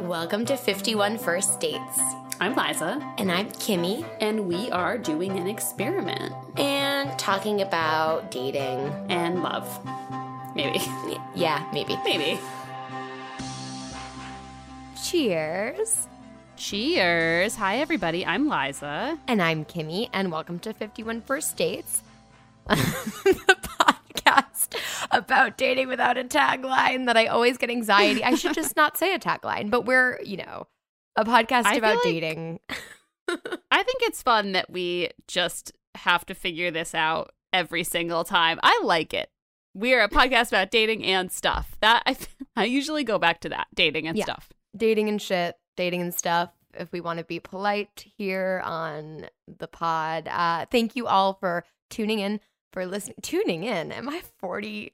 Welcome to 51 First Dates. I'm Liza, And I'm Kimmy, and we are doing an experiment and talking about dating. and love. Maybe. Yeah, maybe. Maybe. Cheers. Cheers. Hi, everybody. I'm Liza. And I'm Kimmy, and welcome to 51 First Dates, about dating without a tagline that I always get anxiety. I should just not say a tagline, but we're, you know, a podcast I about like- dating. I think it's fun that we just have to figure this out every single time. I like it. We're a podcast about dating and stuff. That I, I usually go back to that dating and Yeah. stuff. dating and shit, dating and stuff. If we want to be polite here on the pod, uh, thank you all for tuning in, for listening. Tuning in. Am I forty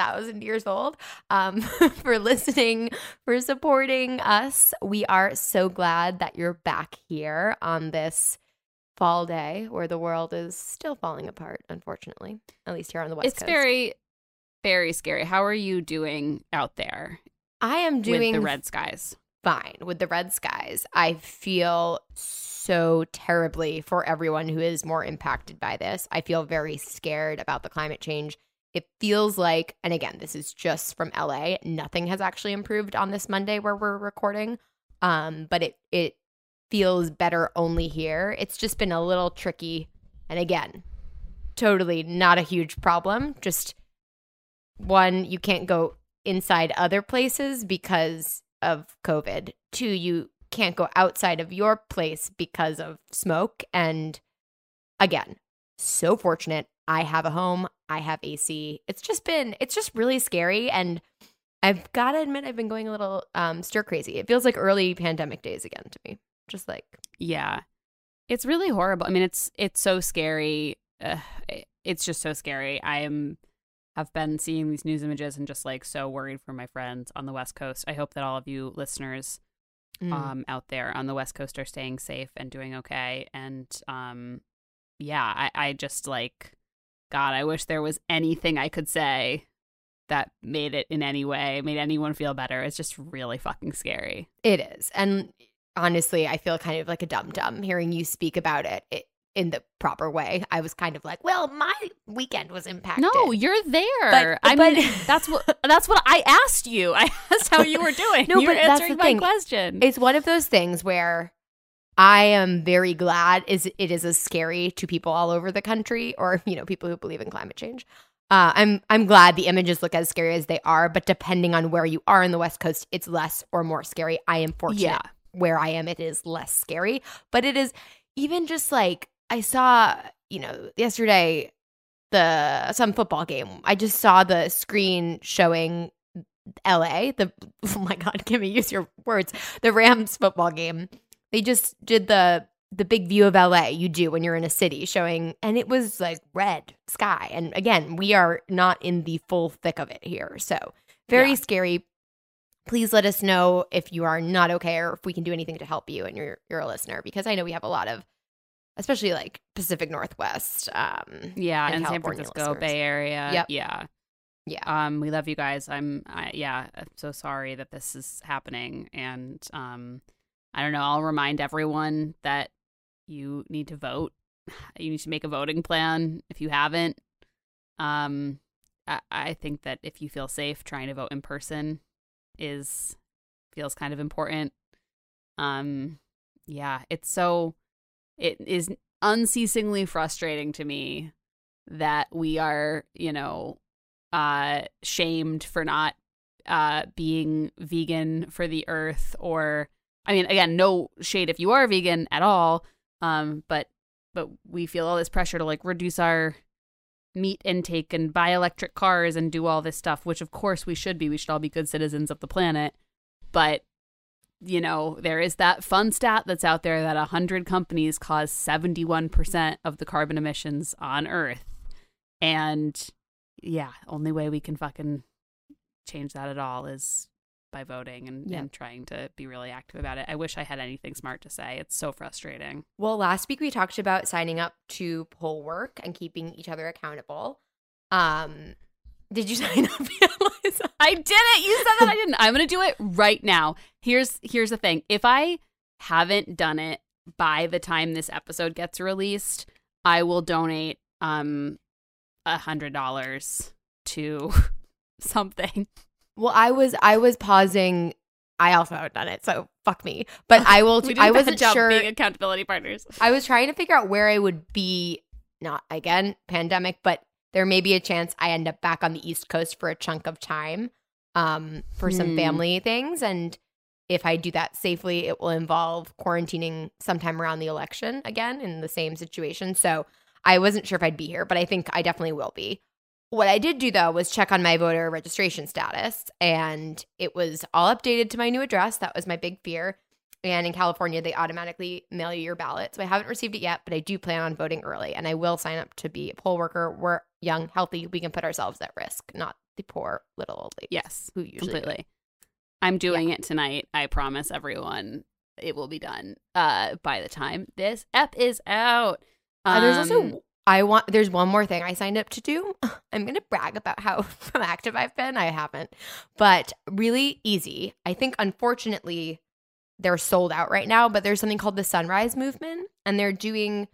thousand years old? Um, for listening, for supporting us. We are so glad that you're back here on this fall day where the world is still falling apart. Unfortunately, at least here on the west it's coast. It's very, very scary. How are you doing out there I am doing with the red skies? fine with the red skies. I feel so terribly for everyone who is more impacted by this. I feel very scared about the climate change. It feels like, and again, this is just from LA, nothing has actually improved on this Monday where we're recording. Um, but it it feels better only here. It's just been a little tricky. And again, totally not a huge problem. Just one, you can't go inside other places because of COVID. Two, you can't go outside of your place because of smoke. And again, so fortunate. I have a home, I have AC. It's just been, it's just really scary. And I've got to admit, I've been going a little um, stir crazy. It feels like early pandemic days again to me. Just like, Yeah. It's really horrible. I mean, it's it's so scary. Uh, it's just so scary. I am have been seeing these news images and just like so worried for my friends on the West Coast. I hope that all of you listeners mm, um out there on the West Coast are staying safe and doing okay. And um yeah, I, I just like God, I wish there was anything I could say that made it in any way, made anyone feel better. It's just really fucking scary. it is. And honestly, I feel kind of like a dum dum hearing you speak about it, it in the proper way. I was kind of like, well, my weekend was impacted. No, you're there. I but- mean, that's what that's what I asked you. I asked how you were doing. No, you were but that's answering the my thing. question. It's one of those things where I am very glad is it is as scary to people all over the country or you know people who believe in climate change. Uh, I'm I'm glad the images look as scary as they are, but depending on where you are in the West Coast, it's less or more scary. I am fortunate yeah, where I am, it is less scary, but it is even just like I saw, you know, yesterday the some football game. I just saw the screen showing LA, the oh my god, Kimmy, use your words. The Rams football game. They just did the the big view of LA you do when you're in a city showing and it was like red sky. And again, we are not in the full thick of it here. So, very Yeah. scary. Please let us know if you are not okay or if we can do anything to help you and you're you're a listener because I know we have a lot of especially like Pacific Northwest um yeah, and and San Francisco listeners. Bay Area. Yep. Yeah, yeah. um, we love you guys. I'm, I, yeah, I'm so sorry that this is happening, and um, I don't know. I'll remind everyone that you need to vote. You need to make a voting plan if you haven't. Um, I, I think that if you feel safe, trying to vote in person is feels kind of important. Um, yeah, it's so it is unceasingly frustrating to me that we are, you know, uh shamed for not uh being vegan for the earth or I mean again, no shade if you are vegan at all. Um but but we feel all this pressure to like reduce our meat intake and buy electric cars and do all this stuff, which of course we should be. We should all be good citizens of the planet. But you know, there is that fun stat that's out there that 100 companies cause 71% of the carbon emissions on Earth. And yeah, only way we can fucking change that at all is by voting and, Yeah. and trying to be really active about it. I wish I had anything smart to say. It's so frustrating. Well, last week we talked about signing up to poll work and keeping each other accountable. Um, did you sign up yet, Liza? I did it. You said that I didn't. I'm going to do it right now. here's here's the thing. If I haven't done it by the time this episode gets released, I will donate um a hundred dollars to something. Well, I was I was pausing. I also haven't done it, so fuck me. But I will. I wasn't sure. being accountability partners. I was trying to figure out where I would be. Not again, pandemic, but there may be a chance I end up back on the East Coast for a chunk of time, um, for some Hmm. family things. And if I do that safely, it will involve quarantining sometime around the election again in the same situation. So I wasn't sure if I'd be here, but I think I definitely will be. What I did do though was check on my voter registration status, and it was all updated to my new address. That was my big fear. And in California, they automatically mail you your ballot. So I haven't received it yet, but I do plan on voting early. And I will sign up to be a poll worker. We're young, healthy. We can put ourselves at risk, not the poor little old ladies Yes, who usually completely. I'm doing it tonight. I promise everyone it will be done uh by the time this ep is out. Uh, there's Um, also I want there's one more thing I signed up to do. I'm gonna brag about how proactive I've been. I haven't, but really easy. I think unfortunately they're sold out right now, but there's something called the Sunrise Movement, and they're doing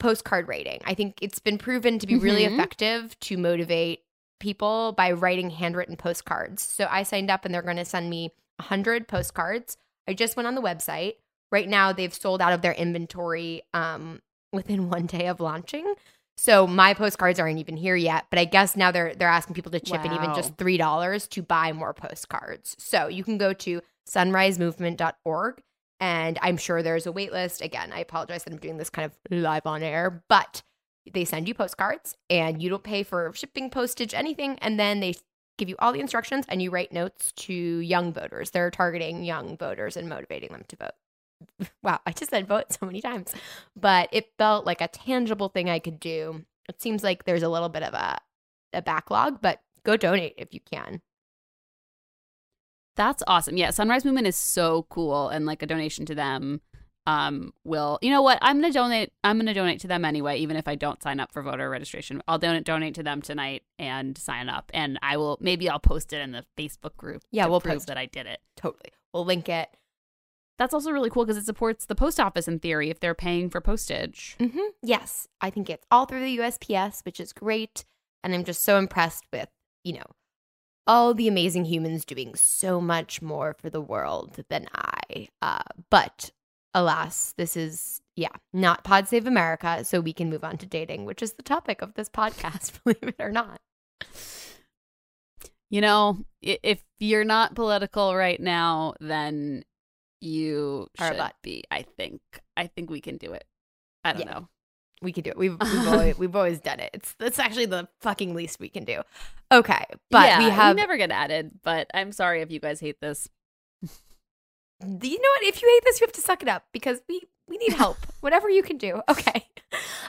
postcard writing. I think it's been proven to be really Mhm. effective to motivate people by writing handwritten postcards. So I signed up and they're going to send me 100 postcards. I just went on the website. Right now they've sold out of their inventory um within one day of launching. So my postcards aren't even here yet, but I guess now they're they're asking people to chip in even just $3 to buy more postcards. So you can go to sunrisemovement.org and I'm sure there's a wait list. Again, I apologize that I'm doing this kind of live on air, but they send you postcards and you don't pay for shipping, postage, anything. And then they give you all the instructions and you write notes to young voters. They're targeting young voters and motivating them to vote. Wow, I just said vote so many times, but it felt like a tangible thing I could do. It seems like there's a little bit of a, a backlog, but go donate if you can. That's awesome. Yeah, Sunrise Movement is so cool and like a donation to them um will you know what i'm gonna donate i'm gonna donate to them anyway even if i don't sign up for voter registration i'll donate donate to them tonight and sign up and i will maybe i'll post it in the facebook group Yeah, we'll prove post that i did it Totally. We'll link it. That's also really cool because it supports the post office in theory if they're paying for postage hmm Yes, I think it's all through the USPS, which is great. And I'm just so impressed with, you know, all the amazing humans doing so much more for the world than I. Uh, but alas, this is, yeah, not Pod Save America. So we can move on to dating, which is the topic of this podcast, believe it or not. you know if you're not political right now then you Are should be i think i think we can do it i don't Yeah. know We could do it. We've we've always, we've always done it. It's that's actually the fucking least we can do. Okay, but yeah, we have never get added but i'm sorry if you guys hate this you know what? If you hate this, you have to suck it up because we we need help. Whatever you can do. Okay.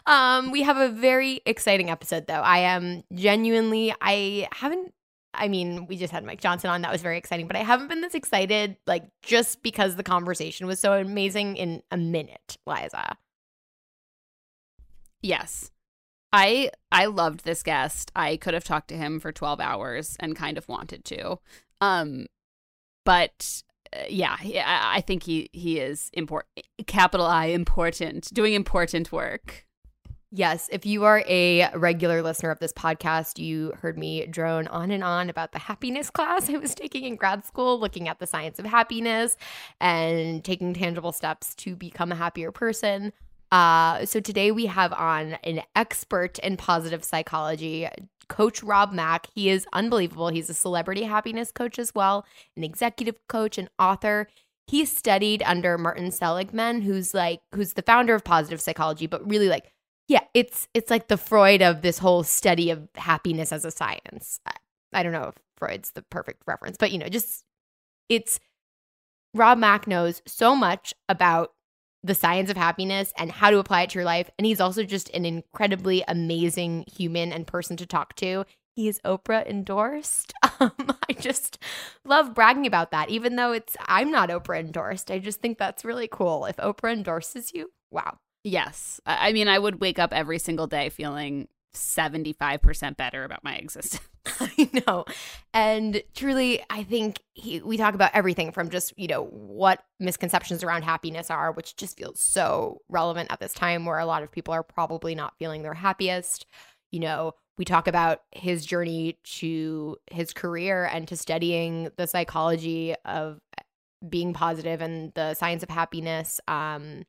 Um, we have a very exciting episode though. I am genuinely I haven't I mean, we just had Mike Johnson on. That was very exciting, but I haven't been this excited like just because the conversation was so amazing in a minute, Liza. yes i i loved this guest i could have talked to him for 12 hours and kind of wanted to um but uh, yeah, I I think he he is important. Capital I important, doing important work. Yes, if you are a regular listener of this podcast, you heard me drone on and on about the happiness class I was taking in grad school, looking at the science of happiness and taking tangible steps to become a happier person. Uh, so today we have on an expert in positive psychology, Coach Rob Mack. He is unbelievable. He's a celebrity happiness coach as well, an executive coach, an author he studied under Martin Seligman, who's like who's the founder of positive psychology, but really like yeah, it's it's like the Freud of this whole study of happiness as a science. I, I don't know if Freud's the perfect reference, but you know, just it's Rob Mack knows so much about the science of happiness and how to apply it to your life. And he's also just an incredibly amazing human and person to talk to. He is Oprah endorsed. Um, I just love bragging about that, even though it's I'm not Oprah endorsed. I just think that's really cool. If Oprah endorses you, wow. Yes, I mean, I would wake up every single day feeling 75% better about my existence. I know. And truly, I think he, we talk about everything from just, you know, what misconceptions around happiness are, which just feels so relevant at this time where a lot of people are probably not feeling their happiest. You know, we talk about his journey to his career and to studying the psychology of being positive and the science of happiness. Um,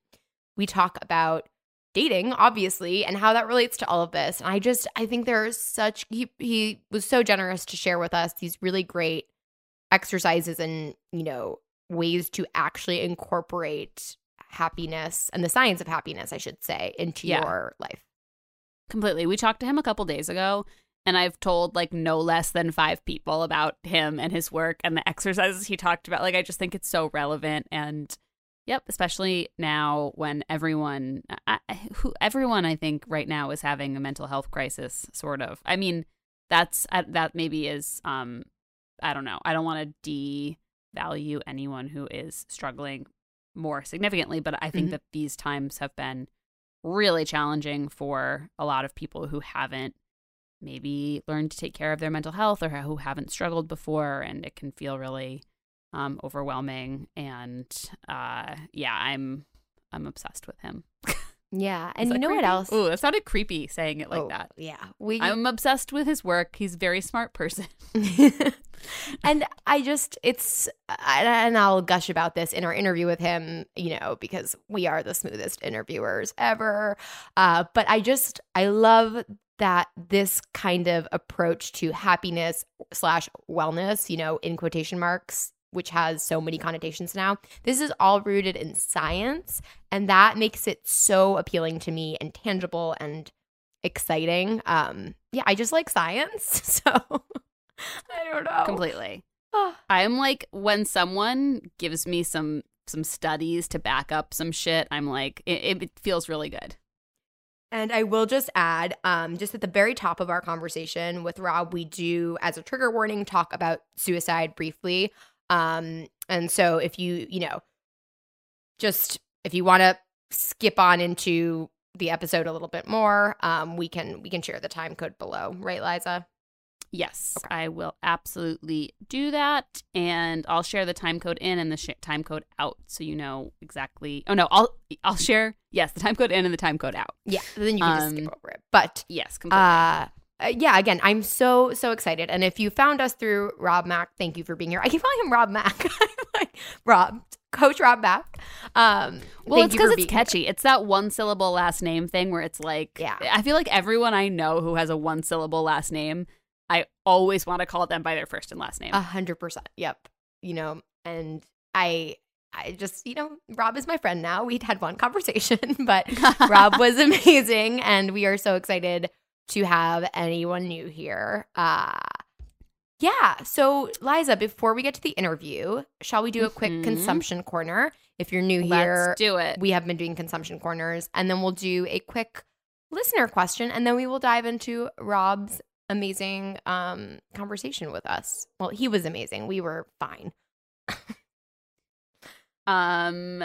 we talk about dating obviously and how that relates to all of this and i just i think there's such he he was so generous to share with us these really great exercises and you know ways to actually incorporate happiness and the science of happiness i should say into Yeah. your life Completely. We talked to him a couple days ago, and I've told like no less than five people about him and his work and the exercises he talked about. Like, I just think it's so relevant. And yep, especially now when everyone, I, who everyone I think right now is having a mental health crisis, sort of. I mean, that's that maybe is, um, I don't know. I don't want to devalue anyone who is struggling more significantly, but I think Mhm. that these times have been really challenging for a lot of people who haven't maybe learned to take care of their mental health or who haven't struggled before and it can feel really um, overwhelming and uh, yeah i'm i'm obsessed with him. Yeah and you know what else? Ooh, that sounded creepy saying it like Oh, that. yeah we i'm obsessed with his work. He's a very smart person. And I just, it's, and I'll gush about this in our interview with him, you know, because we are the smoothest interviewers ever. Uh, but I just, I love that this kind of approach to happiness slash wellness, you know, in quotation marks, which has so many connotations now. This is all rooted in science, and that makes it so appealing to me and tangible and exciting. Um, yeah, I just like science, so I don't know. completely Ah. i'm like when someone gives me some some studies to back up some shit i'm like it, it feels really good And I will just add, um, just at the very top of our conversation with Rob, we do, as a trigger warning, talk about suicide briefly. Um, and so if you, you know, just if you want to skip on into the episode a little bit more, um, we can we can share the time code below, right, Liza? Yes, Okay. I will absolutely do that, and I'll share the time code in and the sh- time code out, so you know exactly. Oh no, I'll I'll share yes the time code in and the time code out. Yeah, then you can just skip Um, over it. But Yes, completely. uh, uh, yeah, again, I'm so so excited. And if you found us through Rob Mack, thank you for being here. I keep calling him Rob Mack. Like Rob, Coach Rob Mack. Um, well, it's because it's being here. catchy. It's that one syllable last name thing where it's like, Yeah. I feel like everyone I know who has a one syllable last name, I always want to call them by their first and last name. A hundred percent. Yep. You know, and I, I just, you know, Rob is my friend now. We'd had one conversation, but Rob was amazing, and we are so excited to have anyone new here. Uh yeah. So, Liza, before we get to the interview, shall we do a quick Mhm. consumption corner? If you're new here, Let's do it. we have been doing consumption corners, and then we'll do a quick listener question, and then we will dive into Rob's amazing um conversation with us. Well, he was amazing. We were fine. Um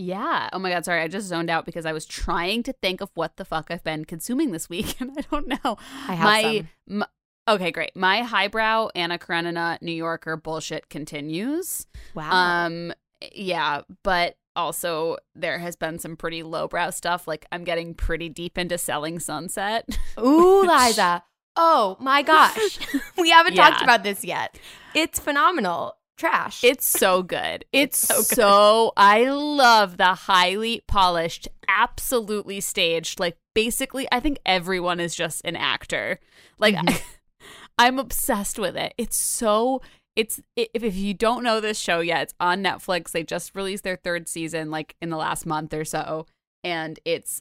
yeah. Oh my god, sorry. I just zoned out because I was trying to think of what the fuck I've been consuming this week and I don't know. I have my, some. m- Okay, great. My highbrow Anna Karenina New Yorker bullshit continues. Wow. Um yeah, but also there has been some pretty lowbrow stuff like I'm getting pretty deep into selling sunset. Ooh, which- Liza. Oh my gosh. we haven't talked about this yet. It's phenomenal. Trash. It's so good. It's, so so, good. I love the highly polished, absolutely staged. Like basically, I think everyone is just an actor. Like Mhm. I'm obsessed with it. It's so it's if if you don't know this show yet, it's on Netflix. They just released their third season like in the last month or so, and it's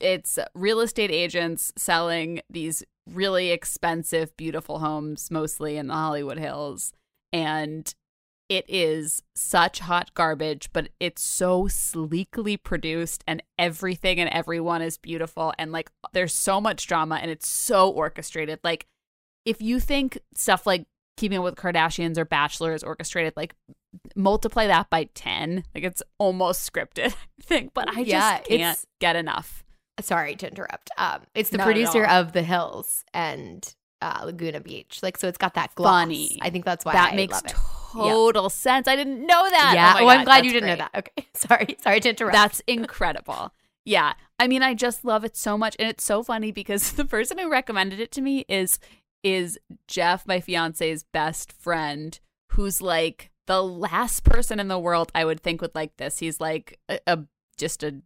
it's real estate agents selling these really expensive, beautiful homes, mostly in the Hollywood Hills, and it is such hot garbage, but it's so sleekly produced, and everything and everyone is beautiful, and like there's so much drama, and it's so orchestrated. Like if you think stuff like Keeping Up with Kardashians or Bachelor is orchestrated, like multiply that by ten. Like it's almost scripted, I think. But I Yeah, just can't it's- get enough. sorry to interrupt. Um, it's the Not producer of The Hills and uh, Laguna Beach. Like, so it's got that gloss. Funny. I think that's why that I makes love it. total sense. I didn't know that. yeah. my Oh, I'm glad you didn't know that. Okay. Sorry. Sorry to interrupt. That's incredible. Yeah. I mean, I just love it so much. And it's so funny because the person who recommended it to me is is Jeff, my fiance's best friend, who's like the last person in the world I would think would like this. He's like a, a just a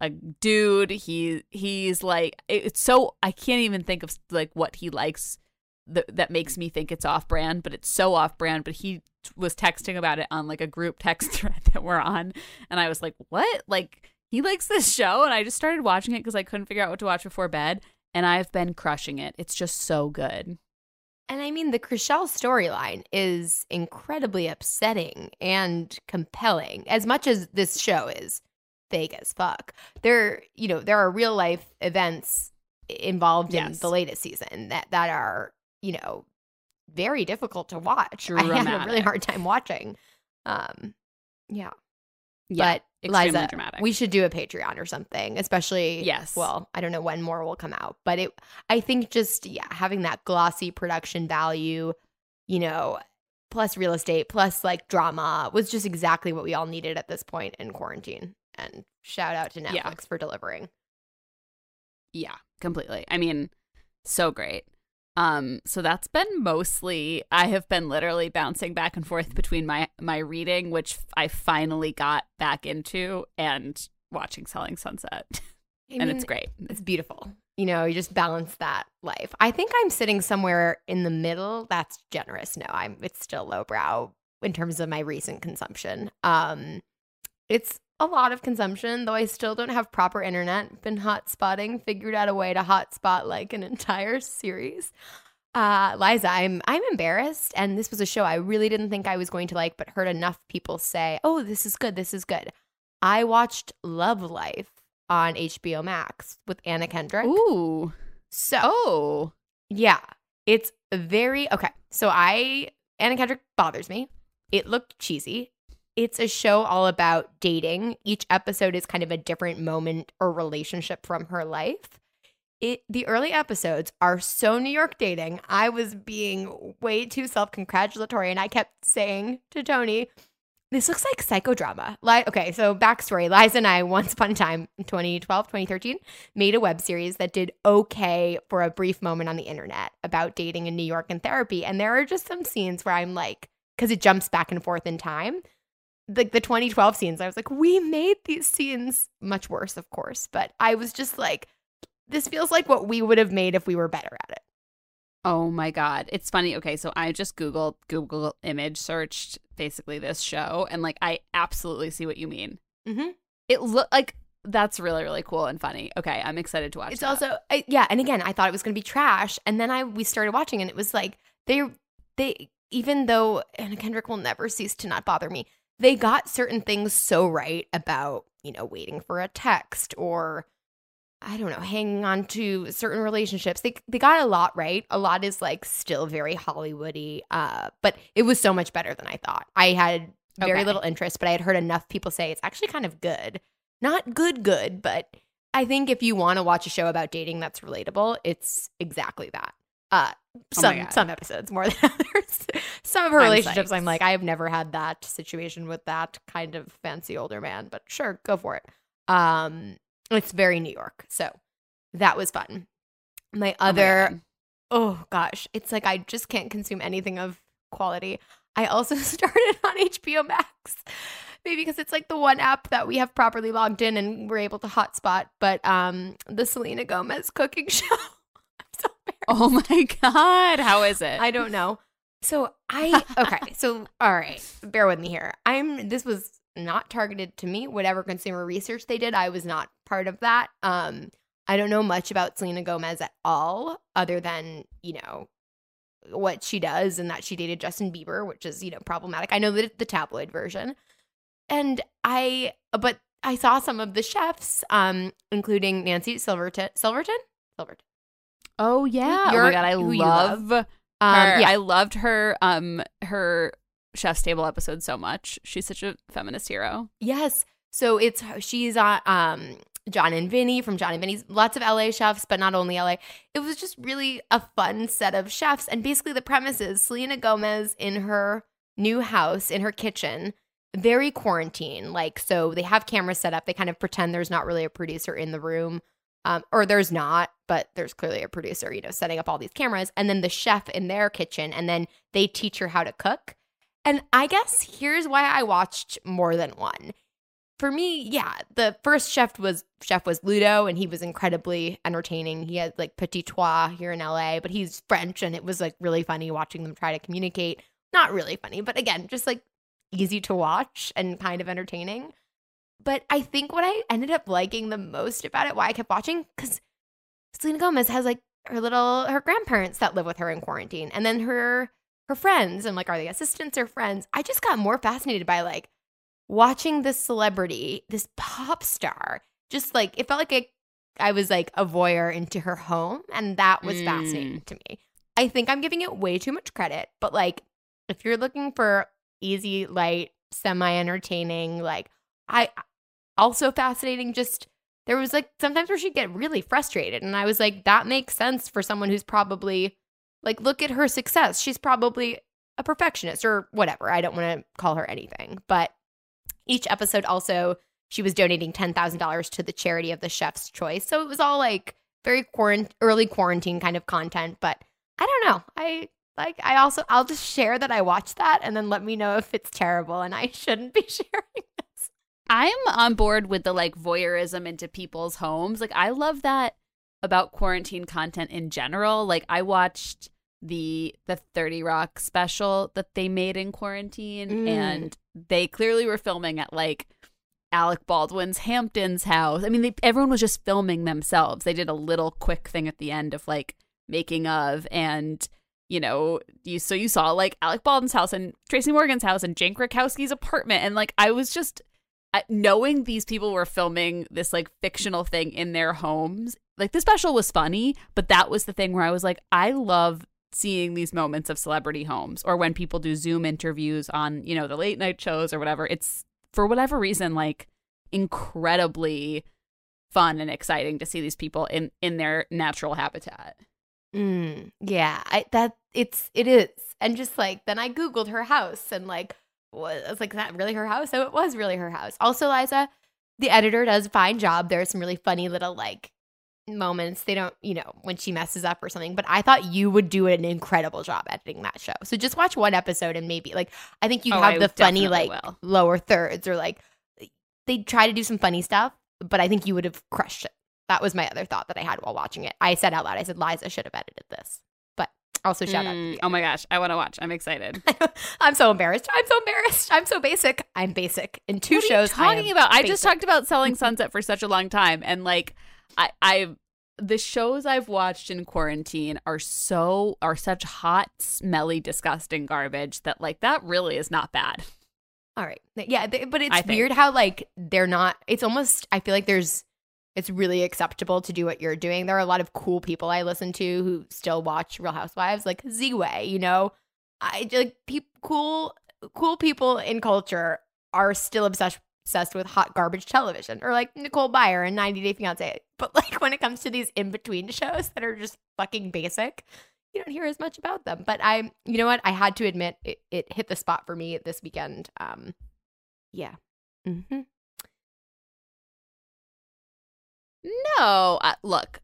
a dude. He he's like it's so I can't even think of like what he likes that that makes me think it's off brand, but it's so off brand. But he was texting about it on like a group text thread that we're on, and I was like, "What? Like he likes this show?" And I just started watching it because I couldn't figure out what to watch before bed, and I've been crushing it. It's just so good. And I mean, the Chrishell storyline is incredibly upsetting and compelling, as much as this show is fake as fuck. There, you know, there are real life events involved in the latest season that that are, you know, very difficult to watch. I had a really hard time watching. Um, yeah, Yeah, but extremely Liza, dramatic. we should do a Patreon or something, especially. Yes. Well, I don't know when more will come out, but it. I think just yeah, having that glossy production value, you know, plus real estate, plus like drama was just exactly what we all needed at this point in quarantine. And shout out to Netflix Yeah. for delivering. Yeah, completely. I mean, so great. Um, so that's been mostly I have been literally bouncing back and forth between my my reading, which I finally got back into, and watching Selling Sunset, I and it's great. It's beautiful. You know, you just balance that life. I think I'm sitting somewhere in the middle. That's generous. No, I'm it's still lowbrow in terms of my recent consumption. Um it's a lot of consumption, though I still don't have proper internet. Been hotspotting, figured out a way to hotspot like an entire series. Uh, Liza, I'm I'm embarrassed, and this was a show I really didn't think I was going to like, but heard enough people say, "Oh, this is good, this is good." I watched Love Life on HBO Max with Anna Kendrick. Ooh, So oh, yeah, it's very okay. So I Anna Kendrick bothers me. It looked cheesy. It's a show all about dating. Each episode is kind of a different moment or relationship from her life. It the early episodes are so New York dating. I was being way too self-congratulatory and I kept saying to Tony, this looks like psychodrama. Like, okay, so backstory. Liza and I, once upon a time in 2012, 2013, made a web series that did okay for a brief moment on the internet about dating in New York and therapy. And there are just some scenes where I'm like, because it jumps back and forth in time. Like the 2012 scenes, I was like, we made these scenes much worse, of course. But I was just like, this feels like what we would have made if we were better at it. oh my God! It's funny. Okay, so I just googled Google image searched basically this show, and like I absolutely see what you mean. Mm-hmm. It look like that's really really cool and funny. Okay, I'm excited to watch. It's that. also I, yeah, and again, I thought it was going to be trash, and then I we started watching, and it was like they they even though Anna Kendrick will never cease to not bother me, they got certain things so right about you know waiting for a text or I don't know hanging on to certain relationships. They they got a lot right. A lot is like still very Hollywoody, uh, but it was so much better than I thought. I had very Okay. little interest, but I had heard enough people say it's actually kind of good. Not good, good, but I think if you want to watch a show about dating that's relatable, it's exactly that. Uh, Oh some God. some episodes more than others. some of her I'm relationships, I'm like, I have never had that situation with that kind of fancy older man, but sure, go for it. Um, it's very New York, so that was fun. My Oh my other oh gosh, it's like I just can't consume anything of quality. I also started on HBO Max. Maybe because it's like the one app that we have properly logged in and we're able to hotspot, but um the Selena Gomez cooking show. I'm so embarrassed. Oh my god, how is it? I don't know. So I okay, so all right, bear with me here. I'm this was not targeted to me. Whatever consumer research they did, I was not part of that. Um I don't know much about Selena Gomez at all other than, you know, what she does and that she dated Justin Bieber, which is, you know, problematic. I know the, the tabloid version. And I but I saw some of the chefs um including Nancy Silverton Silverton? Silverton. Oh yeah. Oh You're- my god, I love, love. her. Um yeah, I loved her um her chef's table episode so much. She's such a feminist hero. Yes. So it's she's on um Jon and Vinny from Jon and Vinny's, lots of LA chefs, but not only LA. It was just really a fun set of chefs. And basically, the premise is Selena Gomez in her new house, in her kitchen, very quarantine. Like, so they have cameras set up. They kind of pretend there's not really a producer in the room, um, or there's not, but there's clearly a producer, you know, setting up all these cameras. And then the chef in their kitchen, and then they teach her how to cook. And I guess here's why I watched more than one for me, yeah, the first chef was chef was Ludo, and he was incredibly entertaining. He had like Petit Trois here in LA, but he's French, and it was like really funny watching them try to communicate. Not really funny, but again, just like easy to watch and kind of entertaining. But I think what I ended up liking the most about it, why I kept watching, because Selena Gomez has like her little her grandparents that live with her in quarantine, and then her her friends, and like are they assistants or friends? I just got more fascinated by like watching this celebrity, this pop star, just like it felt like a, I was like a voyeur into her home. And that was mm. fascinating to me. I think I'm giving it way too much credit, but like if you're looking for easy, light, semi entertaining, like I also fascinating, just there was like sometimes where she'd get really frustrated. And I was like, that makes sense for someone who's probably like, look at her success. She's probably a perfectionist or whatever. I don't want to call her anything, but each episode also, she was donating $10,000 to the charity of the chef's choice. So it was all like very quarant- early quarantine kind of content. But I don't know. I like, I also, I'll just share that I watched that and then let me know if it's terrible and I shouldn't be sharing. I'm on board with the like voyeurism into people's homes. Like, I love that about quarantine content in general. Like, I watched the the 30 Rock special that they made in quarantine mm. and they clearly were filming at like Alec Baldwin's Hamptons house. I mean, they, everyone was just filming themselves. They did a little quick thing at the end of like making of and you know, you so you saw like Alec Baldwin's house and Tracy Morgan's house and Jane Krakowski's apartment and like I was just knowing these people were filming this like fictional thing in their homes. Like the special was funny, but that was the thing where I was like I love seeing these moments of celebrity homes or when people do Zoom interviews on, you know, the late night shows or whatever. It's for whatever reason like incredibly fun and exciting to see these people in in their natural habitat. Mm, yeah, I that it's it is. And just like then I googled her house and like was like that really her house? So it was really her house. Also, Liza, the editor does a fine job. There are some really funny little like moments they don't you know when she messes up or something but i thought you would do an incredible job editing that show so just watch one episode and maybe like i think you oh, have I the funny like will. lower thirds or like they try to do some funny stuff but i think you would have crushed it that was my other thought that i had while watching it i said out loud i said liza should have edited this also shout mm, out oh my gosh i want to watch. I'm excited. I'm so embarrassed. I'm so embarrassed. I'm so basic. I'm basic in two what shows. Talking about? Basic. i just talked about selling sunset for such a long time and like I I the shows I've watched in quarantine are so are such hot, smelly, disgusting garbage that like that really is not bad. All right. Yeah, they, but it's weird how like they're not it's almost I feel like there's it's really acceptable to do what you're doing. There are a lot of cool people I listen to who still watch Real Housewives like Z-Way, you know. I like pe- cool cool people in culture are still obsessed obsessed with hot garbage television or like Nicole Byer and 90 Day Fiance. But like when it comes to these in between shows that are just fucking basic, you don't hear as much about them. But I, you know what? I had to admit it, it hit the spot for me this weekend. Um, yeah. Mm-hmm. No, uh, look,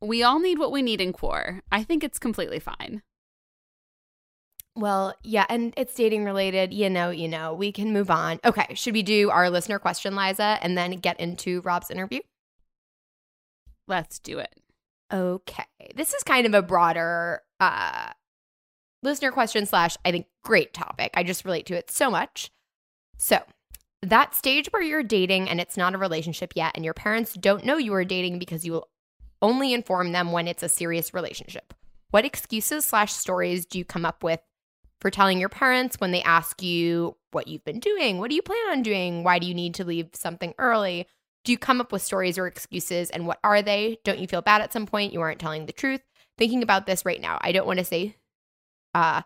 we all need what we need in core. I think it's completely fine. Well, yeah, and it's dating related. You know, you know, we can move on. Okay, should we do our listener question, Liza, and then get into Rob's interview? Let's do it. Okay. This is kind of a broader uh listener question slash I think great topic. I just relate to it so much. So, that stage where you're dating and it's not a relationship yet and your parents don't know you are dating because you will only inform them when it's a serious relationship. What excuses slash stories do you come up with for telling your parents when they ask you what you've been doing. What do you plan on doing? Why do you need to leave something early? Do you come up with stories or excuses and what are they? Don't you feel bad at some point you aren't telling the truth? Thinking about this right now, I don't want to say uh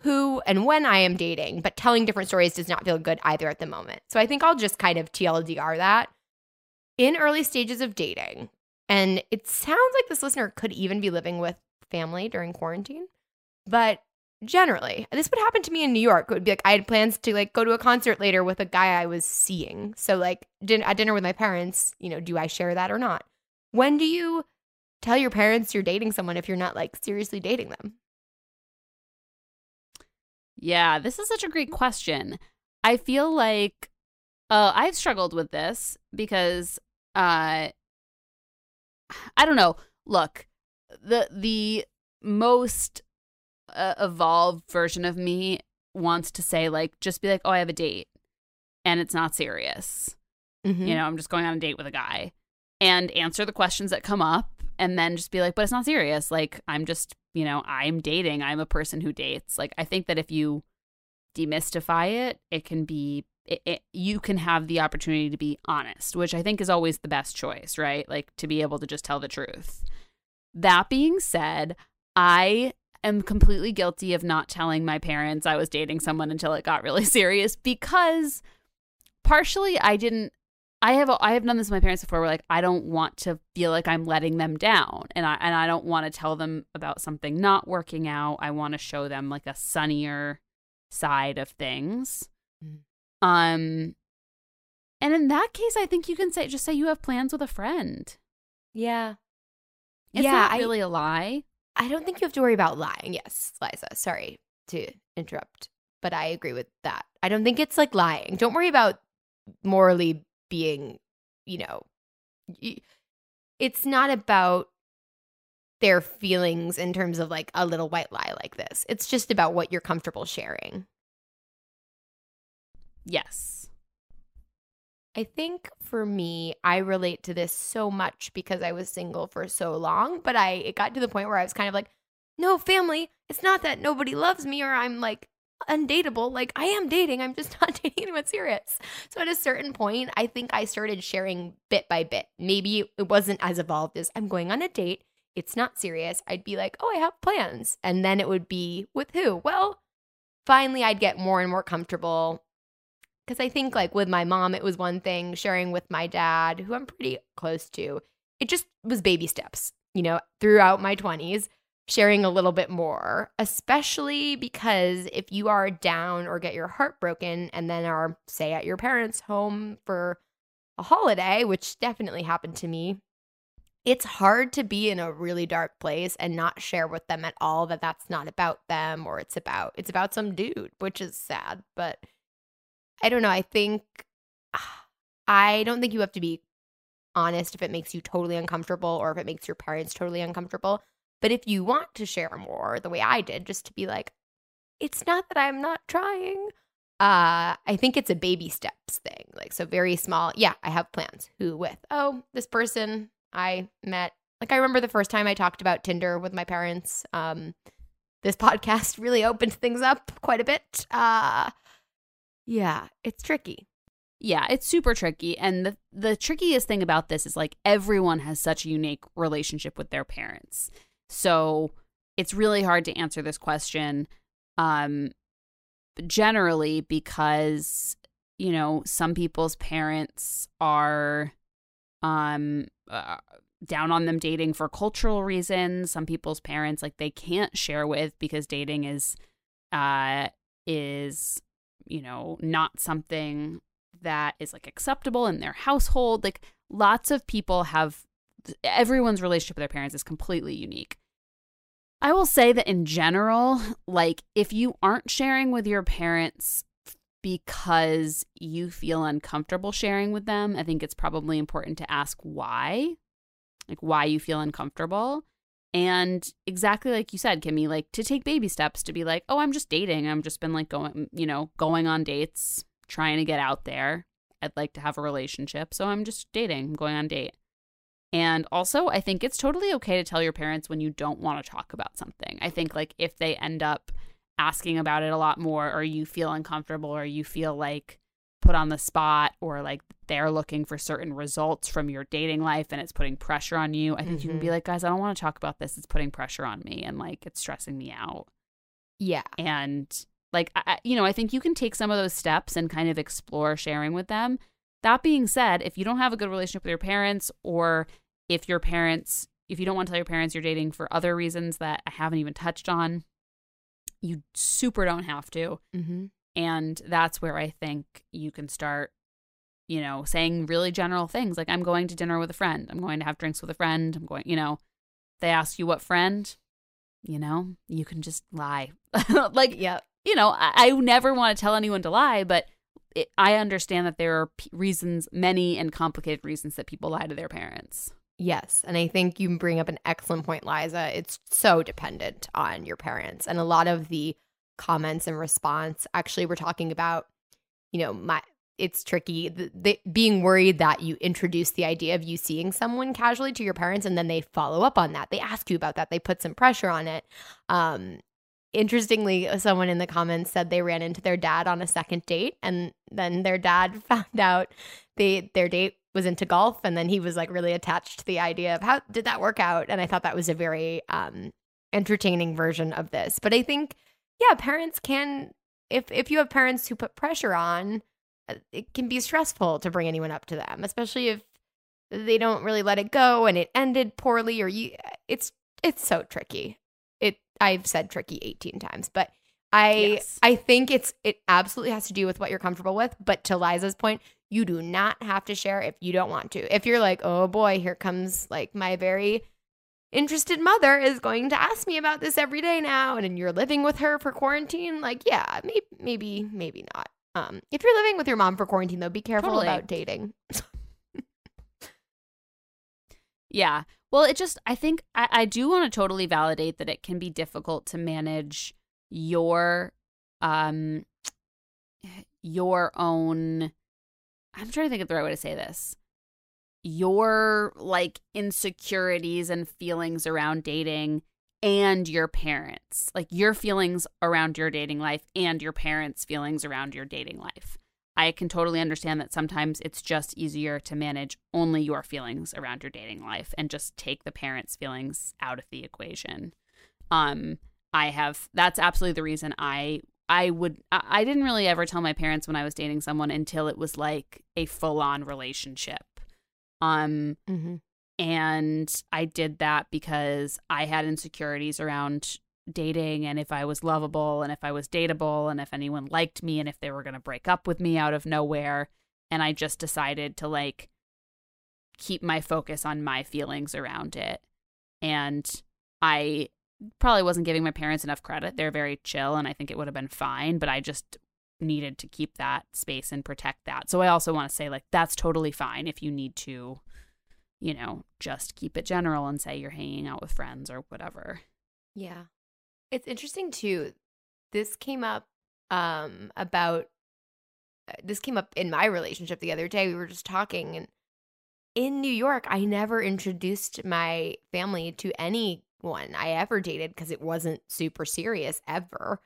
who and when I am dating, but telling different stories does not feel good either at the moment. So I think I'll just kind of TLDR that. in early stages of dating, and it sounds like this listener could even be living with family during quarantine, but generally, this would happen to me in New York. It would be like I had plans to like go to a concert later with a guy I was seeing. So like din- at dinner with my parents, you know, do I share that or not? When do you tell your parents you're dating someone if you're not like seriously dating them? Yeah, this is such a great question. I feel like uh, I've struggled with this because uh, I don't know. Look, the the most uh, evolved version of me wants to say like just be like, "Oh, I have a date." And it's not serious. Mm-hmm. You know, I'm just going on a date with a guy and answer the questions that come up and then just be like, "But it's not serious. Like I'm just, you know, I'm dating. I'm a person who dates." Like I think that if you demystify it, it can be it, it, you can have the opportunity to be honest, which I think is always the best choice, right? Like to be able to just tell the truth. That being said, I am completely guilty of not telling my parents I was dating someone until it got really serious because partially I didn't I have I have done this with my parents before where like I don't want to feel like I'm letting them down and I and I don't want to tell them about something not working out. I want to show them like a sunnier side of things. Mm. Um and in that case I think you can say just say you have plans with a friend. Yeah. It's Yeah, not really a lie. I don't think you have to worry about lying. Yes, Liza. Sorry to interrupt, but I agree with that. I don't think it's like lying. Don't worry about morally being, you know, it's not about their feelings in terms of like a little white lie like this. It's just about what you're comfortable sharing. Yes. I think for me, I relate to this so much because I was single for so long, but I it got to the point where I was kind of like, no, family, it's not that nobody loves me or I'm like undateable. Like I am dating, I'm just not dating anyone serious. So at a certain point, I think I started sharing bit by bit. Maybe it wasn't as evolved as I'm going on a date. It's not serious. I'd be like, oh, I have plans. And then it would be with who? Well, finally, I'd get more and more comfortable because I think like with my mom, it was one thing sharing with my dad, who I'm pretty close to. It just was baby steps, you know, throughout my 20s, sharing a little bit more, especially because if you are down or get your heart broken and then are, say, at your parents' home for a holiday, which definitely happened to me, it's hard to be in a really dark place and not share with them at all that that's not about them or it's about it's about some dude, which is sad, but I don't know. I think I don't think you have to be honest if it makes you totally uncomfortable or if it makes your parents totally uncomfortable. But if you want to share more, the way I did, just to be like, it's not that I'm not trying. Uh, I think it's a baby steps thing. Like, so very small. Yeah, I have plans. Who with? Oh, this person I met. Like, I remember the first time I talked about Tinder with my parents. Um, this podcast really opened things up quite a bit. Uh, yeah, it's tricky. Yeah, it's super tricky. And the, the trickiest thing about this is like everyone has such a unique relationship with their parents. So it's really hard to answer this question um, generally because, you know, some people's parents are um, uh, down on them dating for cultural reasons. Some people's parents, like, they can't share with because dating is, uh, is, you know, not something that is like acceptable in their household. Like lots of people have everyone's relationship with their parents is completely unique. I will say that in general, like if you aren't sharing with your parents because you feel uncomfortable sharing with them, I think it's probably important to ask why. Like why you feel uncomfortable. And exactly like you said, Kimmy, like to take baby steps to be like, oh, I'm just dating. I've just been like going, you know, going on dates, trying to get out there. I'd like to have a relationship. So I'm just dating, I'm going on date. And also, I think it's totally okay to tell your parents when you don't want to talk about something. I think, like, if they end up asking about it a lot more, or you feel uncomfortable, or you feel like put on the spot, or like they're looking for certain results from your dating life and it's putting pressure on you, I think you can be Mhm. like, guys, I don't want to talk about this. It's putting pressure on me and like it's stressing me out Yeah. and like I- you know i think you can take some of those steps and kind of explore sharing with them that being said, if you don't have a good relationship with your parents, or if your parents, if you don't want to tell your parents you're dating for other reasons that I haven't even touched on, you super don't have to. Mm-hmm. And that's where I think you can start, you know, saying really general things like, I'm going to dinner with a friend. I'm going to have drinks with a friend. I'm going, you know, they ask you what friend, you know, you can just lie. like, yeah, you know, I, I never want to tell anyone to lie, but it, I understand that there are p- reasons, many and complicated reasons that people lie to their parents. Yes. And I think you bring up an excellent point, Liza. It's so dependent on your parents. And a lot of the comments and response actually were talking about, you know, my it's tricky the, the, being worried that you introduce the idea of you seeing someone casually to your parents and then they follow up on that they ask you about that they put some pressure on it um interestingly someone in the comments said they ran into their dad on a second date and then their dad found out they their date was into golf and then he was like really attached to the idea of how did that work out and i thought that was a very um entertaining version of this. But i think yeah parents can if if you have parents who put pressure on uh, it can be stressful to bring anyone up to them especially if they don't really let it go and it ended poorly or you it's it's so tricky i've said tricky 18 times but i Yes. i think it's it absolutely has to do with what you're comfortable with but to liza's point you do not have to share if you don't want to if you're like oh boy here comes like my very interested mother is going to ask me about this every day now and you're living with her for quarantine like yeah maybe maybe maybe not um if you're living with your mom for quarantine though be careful Totally. about dating Yeah. Well, it just, I think I, I do want to totally validate that it can be difficult to manage your, um, your own, I'm trying to think of the right way to say this. Your like insecurities and feelings around dating and your parents, like your feelings around your dating life and your parents' feelings around your dating life. I can totally understand that sometimes it's just easier to manage only your feelings around your dating life and just take the parents' feelings out of the equation. Um, I have that's absolutely the reason I I would I, didn't really ever tell my parents when I was dating someone until it was like a full on relationship. Um, mm-hmm. and I did that because I had insecurities around dating and if I was lovable and if I was dateable and if anyone liked me and if they were going to break up with me out of nowhere. And I just decided to like keep my focus on my feelings around it. And I probably wasn't giving my parents enough credit. They're very chill and I think it would have been fine, but I just needed to keep that space and protect that. So I also want to say like that's totally fine if you need to you know, just keep it general and say you're hanging out with friends or whatever. Yeah. It's interesting too. This came up um about uh, this came up in my relationship the other day. We were just talking and in New York, I never introduced my family to anyone I ever dated because it wasn't super serious ever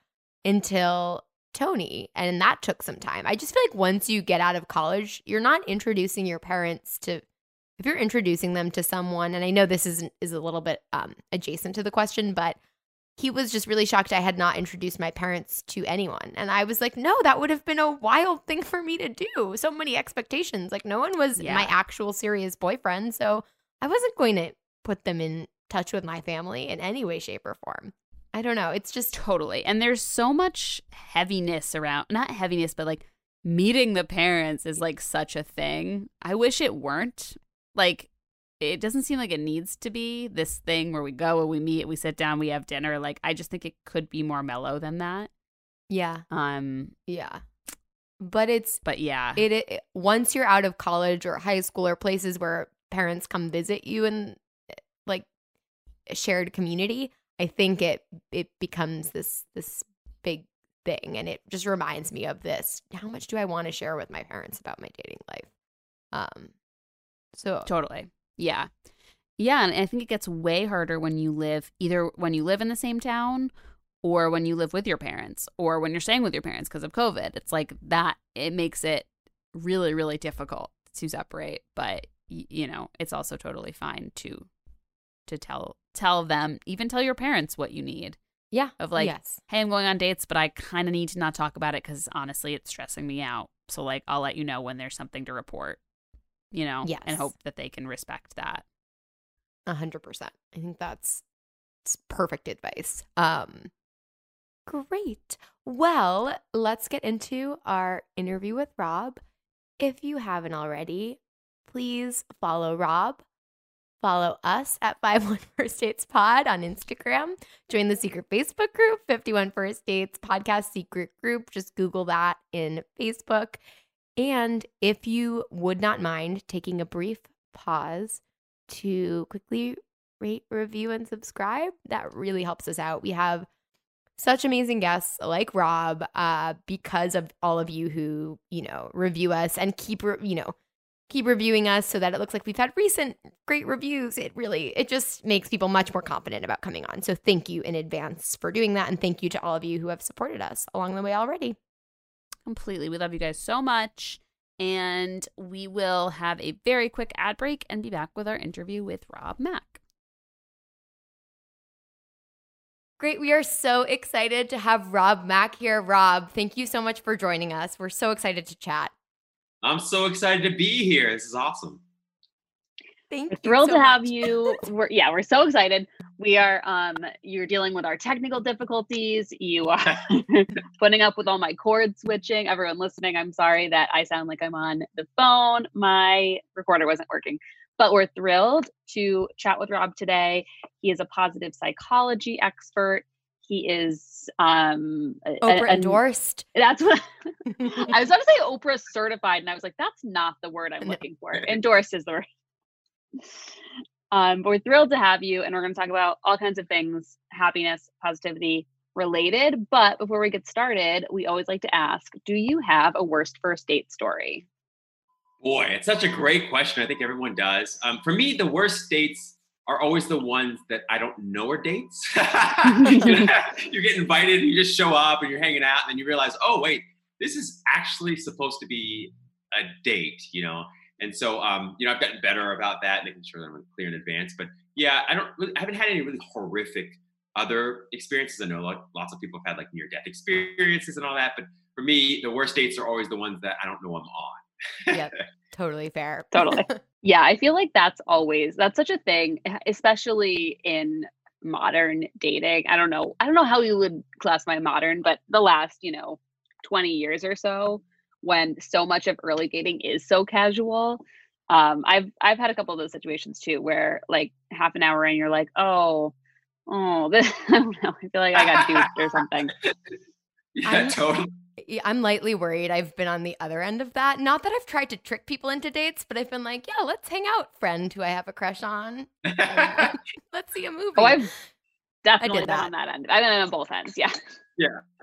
until Tony. And that took some time. I just feel like once you get out of college, you're not introducing your parents to if you're introducing them to someone, and I know this is is a little bit um, adjacent to the question, but he was just really shocked I had not introduced my parents to anyone, and I was like, no, that would have been a wild thing for me to do. So many expectations, like no one was Yeah. my actual serious boyfriend, so I wasn't going to put them in touch with my family in any way, shape, or form. I don't know. It's just Totally. And there's so much heaviness around, not heaviness, but like meeting the parents is like such a thing. I wish it weren't. Like, it doesn't seem like it needs to be this thing where we go and we meet, we sit down, we have dinner. Like, I just think it could be more mellow than that. yeah, Um, yeah. But it's but yeah. it, it once you're out of college or high school or places where parents come visit you in like a shared community i think it it becomes this this big thing and it just reminds me of this how much do i want to share with my parents about my dating life um so Totally. Yeah. Yeah, and I think it gets way harder when you live either when you live in the same town or when you live with your parents or when you're staying with your parents because of COVID. It's like that it makes it really really difficult to separate, but you know, it's also totally fine to to tell tell them, even tell your parents what you need. yeah Of like, yes Hey, I'm going on dates, but I kind of need to not talk about it cuz honestly, it's stressing me out. So like I'll let you know when there's something to report, you know, Yes. and hope that they can respect that. A hundred percent. I think that's perfect advice. Um, great. Well, let's get into our interview with Rob. If you haven't already, please follow Rob. Follow us at 51 First Dates Pod on Instagram. Join the secret Facebook group, 51 First Dates Podcast Secret Group. Just Google that in Facebook. And if you would not mind taking a brief pause to quickly rate, review, and subscribe, that really helps us out. We have such amazing guests like Rob uh, because of all of you who, you know, review us and keep, you know, keep reviewing us so that it looks like we've had recent great reviews. It really, it just makes people much more confident about coming on. So thank you in advance for doing that. And thank you to all of you who have supported us along the way already. Completely. We love you guys so much. And we will have a very quick ad break and be back with our interview with Rob Mack. Great. We are so excited to have Rob Mack here. Rob, thank you so much for joining us. We're so excited to chat. I'm so excited to be here. This is awesome. Thank thrilled so to have much. you. We're, yeah, we're so excited. We are um you're dealing with our technical difficulties. You are putting up with all my cord switching. Everyone listening, I'm sorry that I sound like I'm on the phone. My recorder wasn't working. But we're thrilled to chat with Rob today. He is a positive psychology expert. He is um a- a- Oprah a- endorsed. That's what I was about to say Oprah certified, and I was like, that's not the word I'm looking for. Endorsed is the word. Um, but we're thrilled to have you, and we're going to talk about all kinds of things happiness, positivity related. But before we get started, we always like to ask Do you have a worst first date story? Boy, it's such a great question. I think everyone does. Um, for me, the worst dates are always the ones that I don't know are dates. you, get invited, and you just show up, and you're hanging out, and then you realize, oh wait, this is actually supposed to be a date, you know. And so, um, you know, I've gotten better about that, making sure that I'm clear in advance. But yeah, I don't, really, I haven't had any really horrific other experiences. I know like, lots of people have had like near-death experiences and all that, but for me, the worst dates are always the ones that I don't know I'm on. yep. Totally fair. Totally. Yeah, I feel like that's always that's such a thing, e- especially in modern dating. I don't know. I don't know how you would classify modern, but the last, you know, 20 years or so when so much of early dating is so casual. Um, I've I've had a couple of those situations too where like half an hour in you're like, "Oh, oh, this I don't know. I feel like I got duped or something." Yeah, I'm- totally. I'm lightly worried I've been on the other end of that. Not that I've tried to trick people into dates, but I've been like, yeah, let's hang out, friend who I have a crush on. Let's see a movie. Oh, I've definitely been that. on that end. I've been on both ends. Yeah.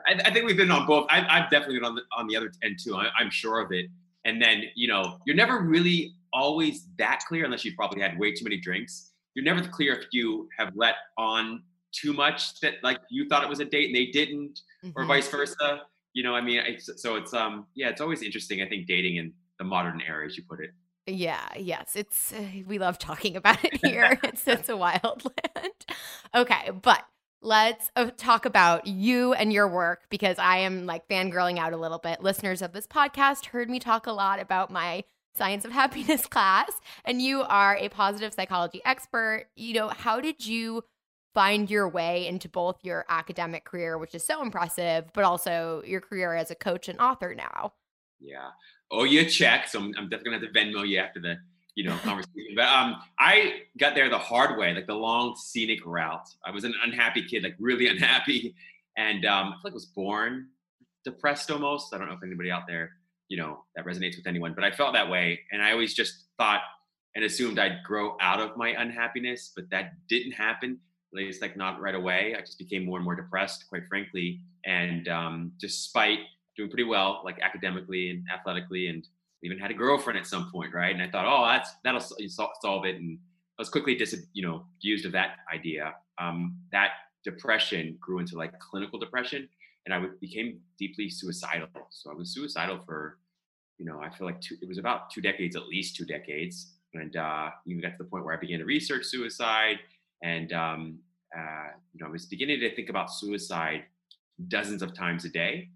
I, I think we've been on both. I've, I've definitely been on the on the other end too. I, I'm sure of it. And then you know, you're never really always that clear unless you've probably had way too many drinks. You're never clear if you have let on too much that like you thought it was a date and they didn't, or Mhm. vice versa. You know, I mean, it's, so it's um yeah, it's always interesting. I think dating in the modern era, as you put it. Yeah, yes. It's uh, we love talking about it here. it's it's a wild land. Okay, but let's uh, talk about you and your work because I am like fangirling out a little bit. Listeners of this podcast heard me talk a lot about my science of happiness class and you are a positive psychology expert. You know, how did you find your way into both your academic career, which is so impressive, but also your career as a coach and author now? Yeah. Oh, you check. So I'm, I'm definitely gonna have to Venmo you after the you know conversation. but um, I got there the hard way, like the long scenic route. I was an unhappy kid, like really unhappy, and um, I feel like I was born depressed almost. I don't know if anybody out there you know that resonates with anyone, but I felt that way, and I always just thought and assumed I'd grow out of my unhappiness, but that didn't happen. At least like not right away. I just became more and more depressed, quite frankly, and um, despite doing pretty well, like academically and athletically, and even had a girlfriend at some point, right? And I thought, oh, that's that'll sol- sol- solve it, and I was quickly dis- you know used of that idea. Um, that depression grew into like clinical depression, and I became deeply suicidal. So I was suicidal for, you know, I feel like two, it was about two decades, at least two decades, and uh, even got to the point where I began to research suicide, and um, uh, you know, I was beginning to think about suicide dozens of times a day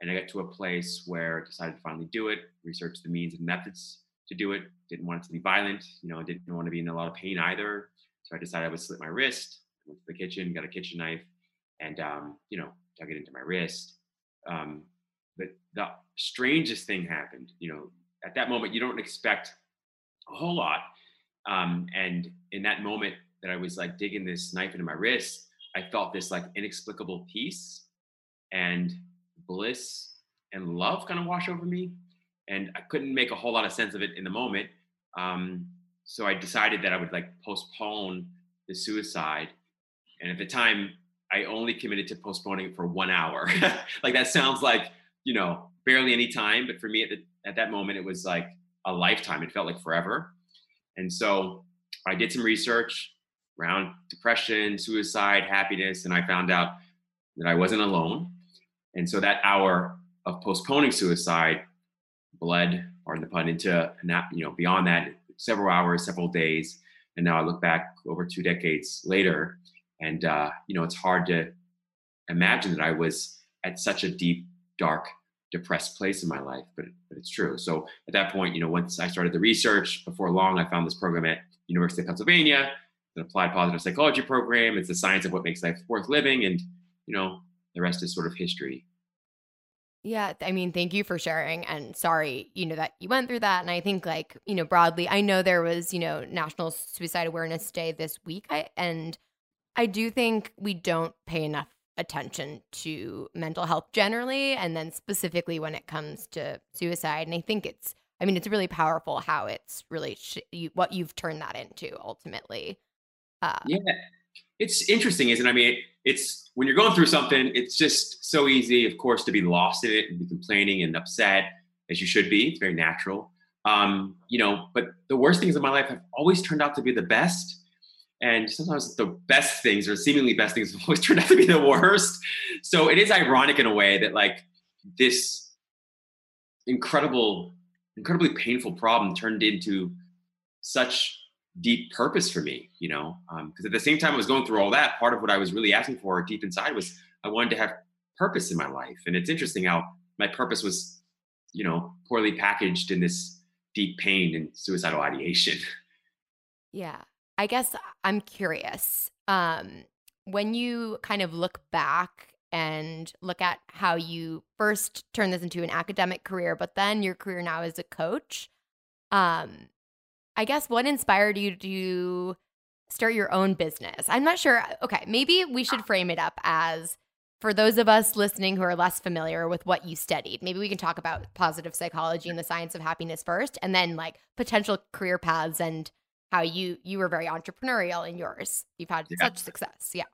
And I got to a place where I decided to finally do it, research the means and methods to do it. Didn't want it to be violent, you know, I didn't want to be in a lot of pain either. So I decided I would slit my wrist, went to the kitchen, got a kitchen knife, and, um, you know, dug it into my wrist. Um, but the strangest thing happened, you know, at that moment, you don't expect a whole lot. Um, and in that moment that I was like digging this knife into my wrist, I felt this like inexplicable peace and bliss and love kind of wash over me. And I couldn't make a whole lot of sense of it in the moment. Um, so I decided that I would like postpone the suicide. And at the time, I only committed to postponing it for one hour. like that sounds like, you know, barely any time. But for me at, the, at that moment, it was like a lifetime. It felt like forever. And so I did some research around depression, suicide, happiness, and I found out that I wasn't alone. And so that hour of postponing suicide bled, pardon the pun, into you know beyond that several hours, several days, and now I look back over two decades later, and uh, you know it's hard to imagine that I was at such a deep, dark, depressed place in my life, but but it's true. So at that point, you know, once I started the research, before long, I found this program at University of Pennsylvania, an applied positive psychology program. It's the science of what makes life worth living, and you know, the rest is sort of history. Yeah, I mean, thank you for sharing and sorry, you know, that you went through that and I think like, you know, broadly, I know there was, you know, National Suicide Awareness Day this week I, and I do think we don't pay enough attention to mental health generally and then specifically when it comes to suicide and I think it's I mean, it's really powerful how it's really sh- you, what you've turned that into ultimately. Uh, yeah, it's interesting, isn't it? I mean, it's when you're going through something, it's just so easy, of course, to be lost in it and be complaining and upset as you should be. It's very natural. Um, you know, but the worst things in my life have always turned out to be the best. And sometimes the best things or seemingly best things have always turned out to be the worst. So it is ironic in a way that like this incredible, incredibly painful problem turned into such deep purpose for me, you know, because um, at the same time I was going through all that, part of what I was really asking for deep inside was I wanted to have purpose in my life. And it's interesting how my purpose was, you know, poorly packaged in this deep pain and suicidal ideation. Yeah. I guess I'm curious. Um, when you kind of look back and look at how you first turned this into an academic career, but then your career now as a coach, um, I guess what inspired you to start your own business? I'm not sure. Okay, maybe we should frame it up as for those of us listening who are less familiar with what you studied, maybe we can talk about positive psychology and the science of happiness first, and then like potential career paths and how you you were very entrepreneurial in yours. You've had yeah. such success. Yeah.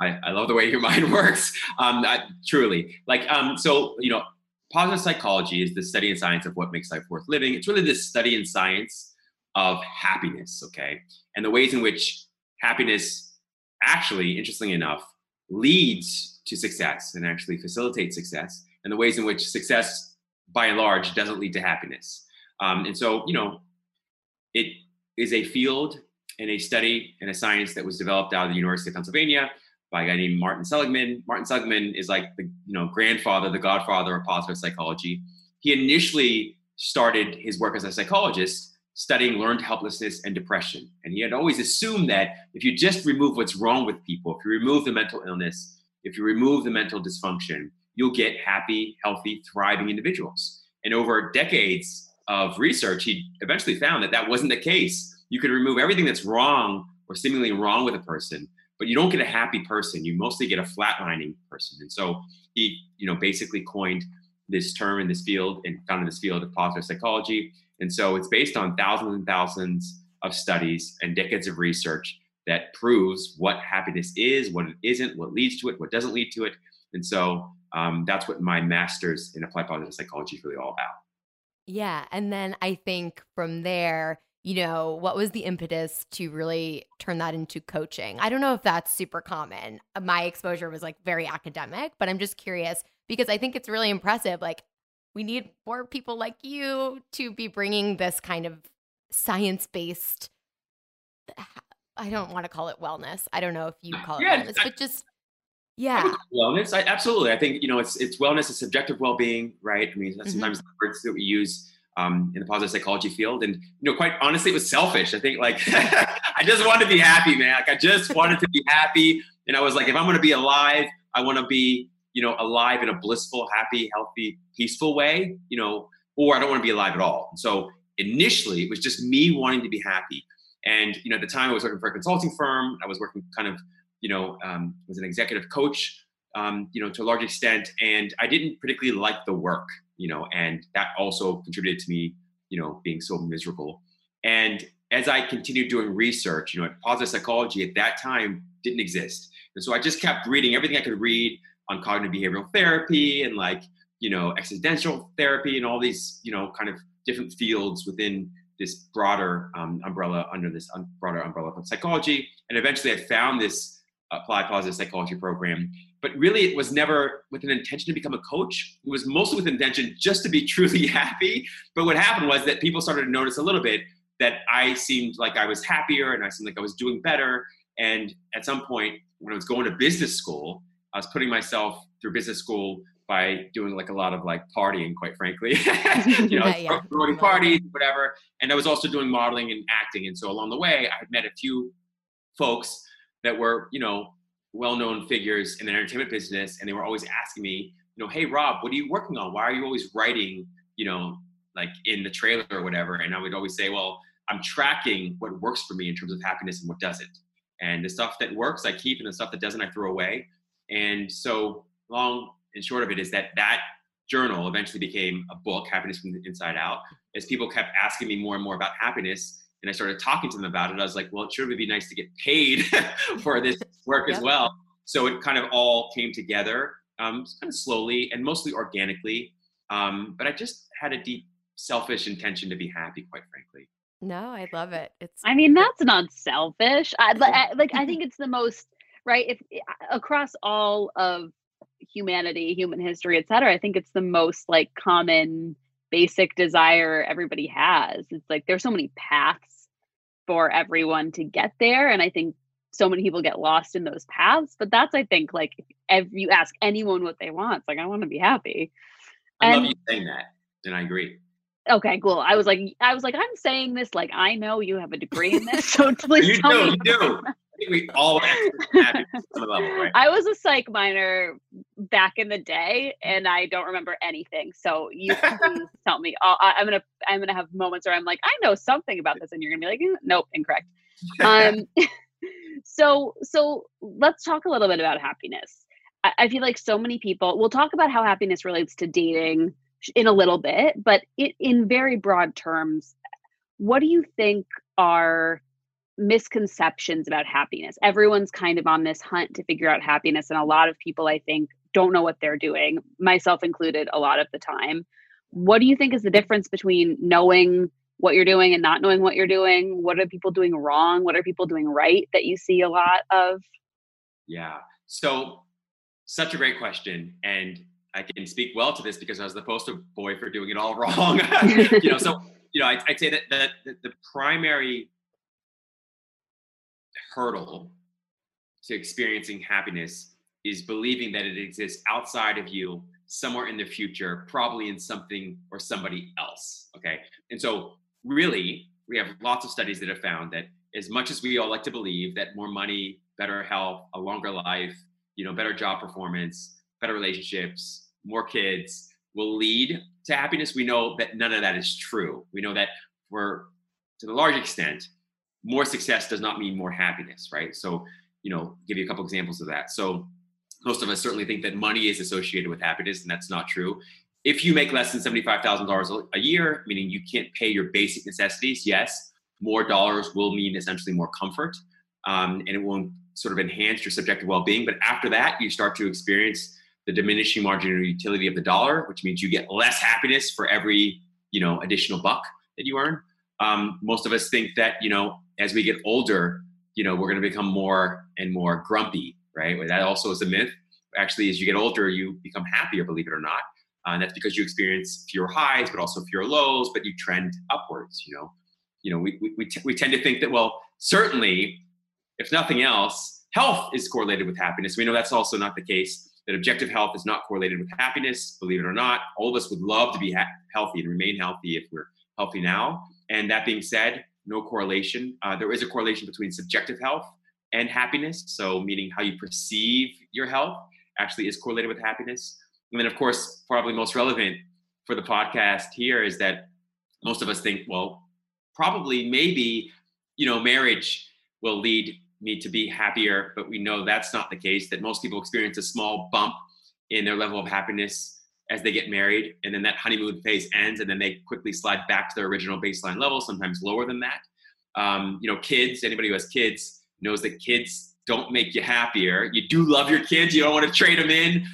I, I love the way your mind works. Um, I, truly, like, um, so you know, positive psychology is the study and science of what makes life worth living. It's really the study and science of happiness, okay? And the ways in which happiness actually, interestingly enough, leads to success and actually facilitates success, and the ways in which success, by and large, doesn't lead to happiness. Um, and so, you know, it is a field and a study and a science that was developed out of the University of Pennsylvania by a guy named Martin Seligman. Martin Seligman is like the you know grandfather, the godfather of positive psychology. He initially started his work as a psychologist studying learned helplessness and depression. And he had always assumed that if you just remove what's wrong with people, if you remove the mental illness, if you remove the mental dysfunction, you'll get happy, healthy, thriving individuals. And over decades of research, he eventually found that that wasn't the case. You could remove everything that's wrong or seemingly wrong with a person, but you don't get a happy person. You mostly get a flatlining person. And so he, you know, basically coined this term in this field and founded this field of positive psychology. And so it's based on thousands and thousands of studies and decades of research that proves what happiness is, what it isn't, what leads to it, what doesn't lead to it. And so um, that's what my master's in applied positive psychology is really all about. Yeah. And then I think from there, you know, what was the impetus to really turn that into coaching? I don't know if that's super common. My exposure was like very academic, but I'm just curious because I think it's really impressive. Like, we need more people like you to be bringing this kind of science based I don't want to call it wellness. I don't know if you call it yeah, wellness, but just Yeah. Wellness, I, absolutely. I think you know it's it's wellness, it's subjective well-being, right? I mean, Mm-hmm. sometimes the words that we use um, in the positive psychology field, and you know, quite honestly, it was selfish. I think like I just wanted to be happy, man. Like I just wanted to be happy, and I was like, if I'm going to be alive, I want to be you know alive in a blissful, happy, healthy, peaceful way, you know, or I don't want to be alive at all. So initially, it was just me wanting to be happy. And you know, at the time, I was working for a consulting firm. I was working kind of, you know, um, was an executive coach, um, you know, to a large extent, and I didn't particularly like the work, you know, and that also contributed to me, you know, being so miserable. And as I continued doing research, you know, positive psychology at that time didn't exist, and so I just kept reading everything I could read on cognitive behavioral therapy and like, you know, existential therapy and all these, you know, kind of different fields within this broader um, umbrella under this um, broader umbrella of psychology. And eventually I found this applied positive psychology program. But really, it was never with an intention to become a coach. It was mostly with intention just to be truly happy. But what happened was that people started to notice a little bit that I seemed like I was happier and I seemed like I was doing better. And at some point, when I was going to business school, I was putting myself through business school by doing like a lot of like partying, quite frankly. you know, Yeah, yeah. promoting parties, whatever. And I was also doing modeling and acting. And so along the way, I had met a few folks that were, you know, well-known figures in the entertainment business, and they were always asking me, you know, hey Rob, what are you working on? Why are you always writing, you know, like in the trailer or whatever? And I would always say, well, I'm tracking what works for me in terms of happiness and what doesn't. And the stuff that works, I keep, and the stuff that doesn't, I throw away. And so, long and short of it is that that journal eventually became a book, Happiness from the Inside Out. As people kept asking me more and more about happiness, and I started talking to them about it, I was like, well, it sure would be nice to get paid for this work as well. So it kind of all came together, um, kind of slowly and mostly organically. Um, but I just had a deep selfish intention to be happy, quite frankly. No, I love it. It's I mean, that's not selfish. I, I, like, I think it's the most right. If eh, across all of humanity, human history, et cetera, I think it's the most like common, basic desire everybody has. It's like there's so many paths for everyone to get there, and I think so many people get lost in those paths. But that's, I think, like if you ask anyone what they want, it's like I want to be happy. I love you saying that, and I agree. Okay, cool. I was like, I was like, I'm saying this like I know you have a degree in this, so please You tell do, me. you do. We all have happiness at some level, right? I was a psych minor back in the day, and I don't remember anything. So you please tell me. I'll, I, I'm gonna I'm gonna have moments where I'm like, I know something about this, and you're gonna be like, "Eh, nope, incorrect. Um, so so let's talk a little bit about happiness. I, I feel like so many people. We'll talk about how happiness relates to dating in a little bit, but it, in very broad terms, what do you think are misconceptions about happiness. Everyone's kind of on this hunt to figure out happiness, and a lot of people, I think, don't know what they're doing, myself included, a lot of the time. What do you think is the difference between knowing what you're doing and not knowing what you're doing? What are people doing wrong? What are people doing right that you see a lot of? Yeah. So, such a great question. And I can speak well to this because I was the poster boy for doing it all wrong. you know, so, you know, I, I'd say that, that, that the primary hurdle to experiencing happiness is believing that it exists outside of you, somewhere in the future, probably in something or somebody else. Okay. And so, really, we have lots of studies that have found that as much as we all like to believe that more money, better health, a longer life, you know, better job performance, better relationships, more kids will lead to happiness, we know that none of that is true. We know that we're, to the large extent, more success does not mean more happiness, right? So, you know, give you a couple examples of that. So, most of us certainly think that money is associated with happiness, and that's not true. If you make less than $75,000 a year, meaning you can't pay your basic necessities, yes, more dollars will mean essentially more comfort um, and it will sort of enhance your subjective well-being but after that you start to experience the diminishing marginal utility of the dollar which means you get less happiness for every you know additional buck that you earn um, most of us think that you know as we get older you know we're going to become more and more grumpy right that also is a myth actually as you get older you become happier believe it or not uh, and that's because you experience fewer highs but also fewer lows but you trend upwards you know you know we, we, we, t- we tend to think that well certainly if nothing else health is correlated with happiness. We know that's also not the case. That objective health is not correlated with happiness, believe it or not. All of us would love to be ha- healthy and remain healthy if we're healthy now. And that being said, no correlation. Uh, there is a correlation between subjective health and happiness. So, meaning how you perceive your health actually is correlated with happiness. And then, of course, probably most relevant for the podcast here is that most of us think, well, probably, maybe, you know, marriage will lead me to be happier, but we know that's not the case, that most people experience a small bump in their level of happiness as they get married, and then that honeymoon phase ends, and then they quickly slide back to their original baseline level, sometimes lower than that. Um, you know, kids, anybody who has kids knows that kids don't make you happier. You do love your kids, you don't want to trade them in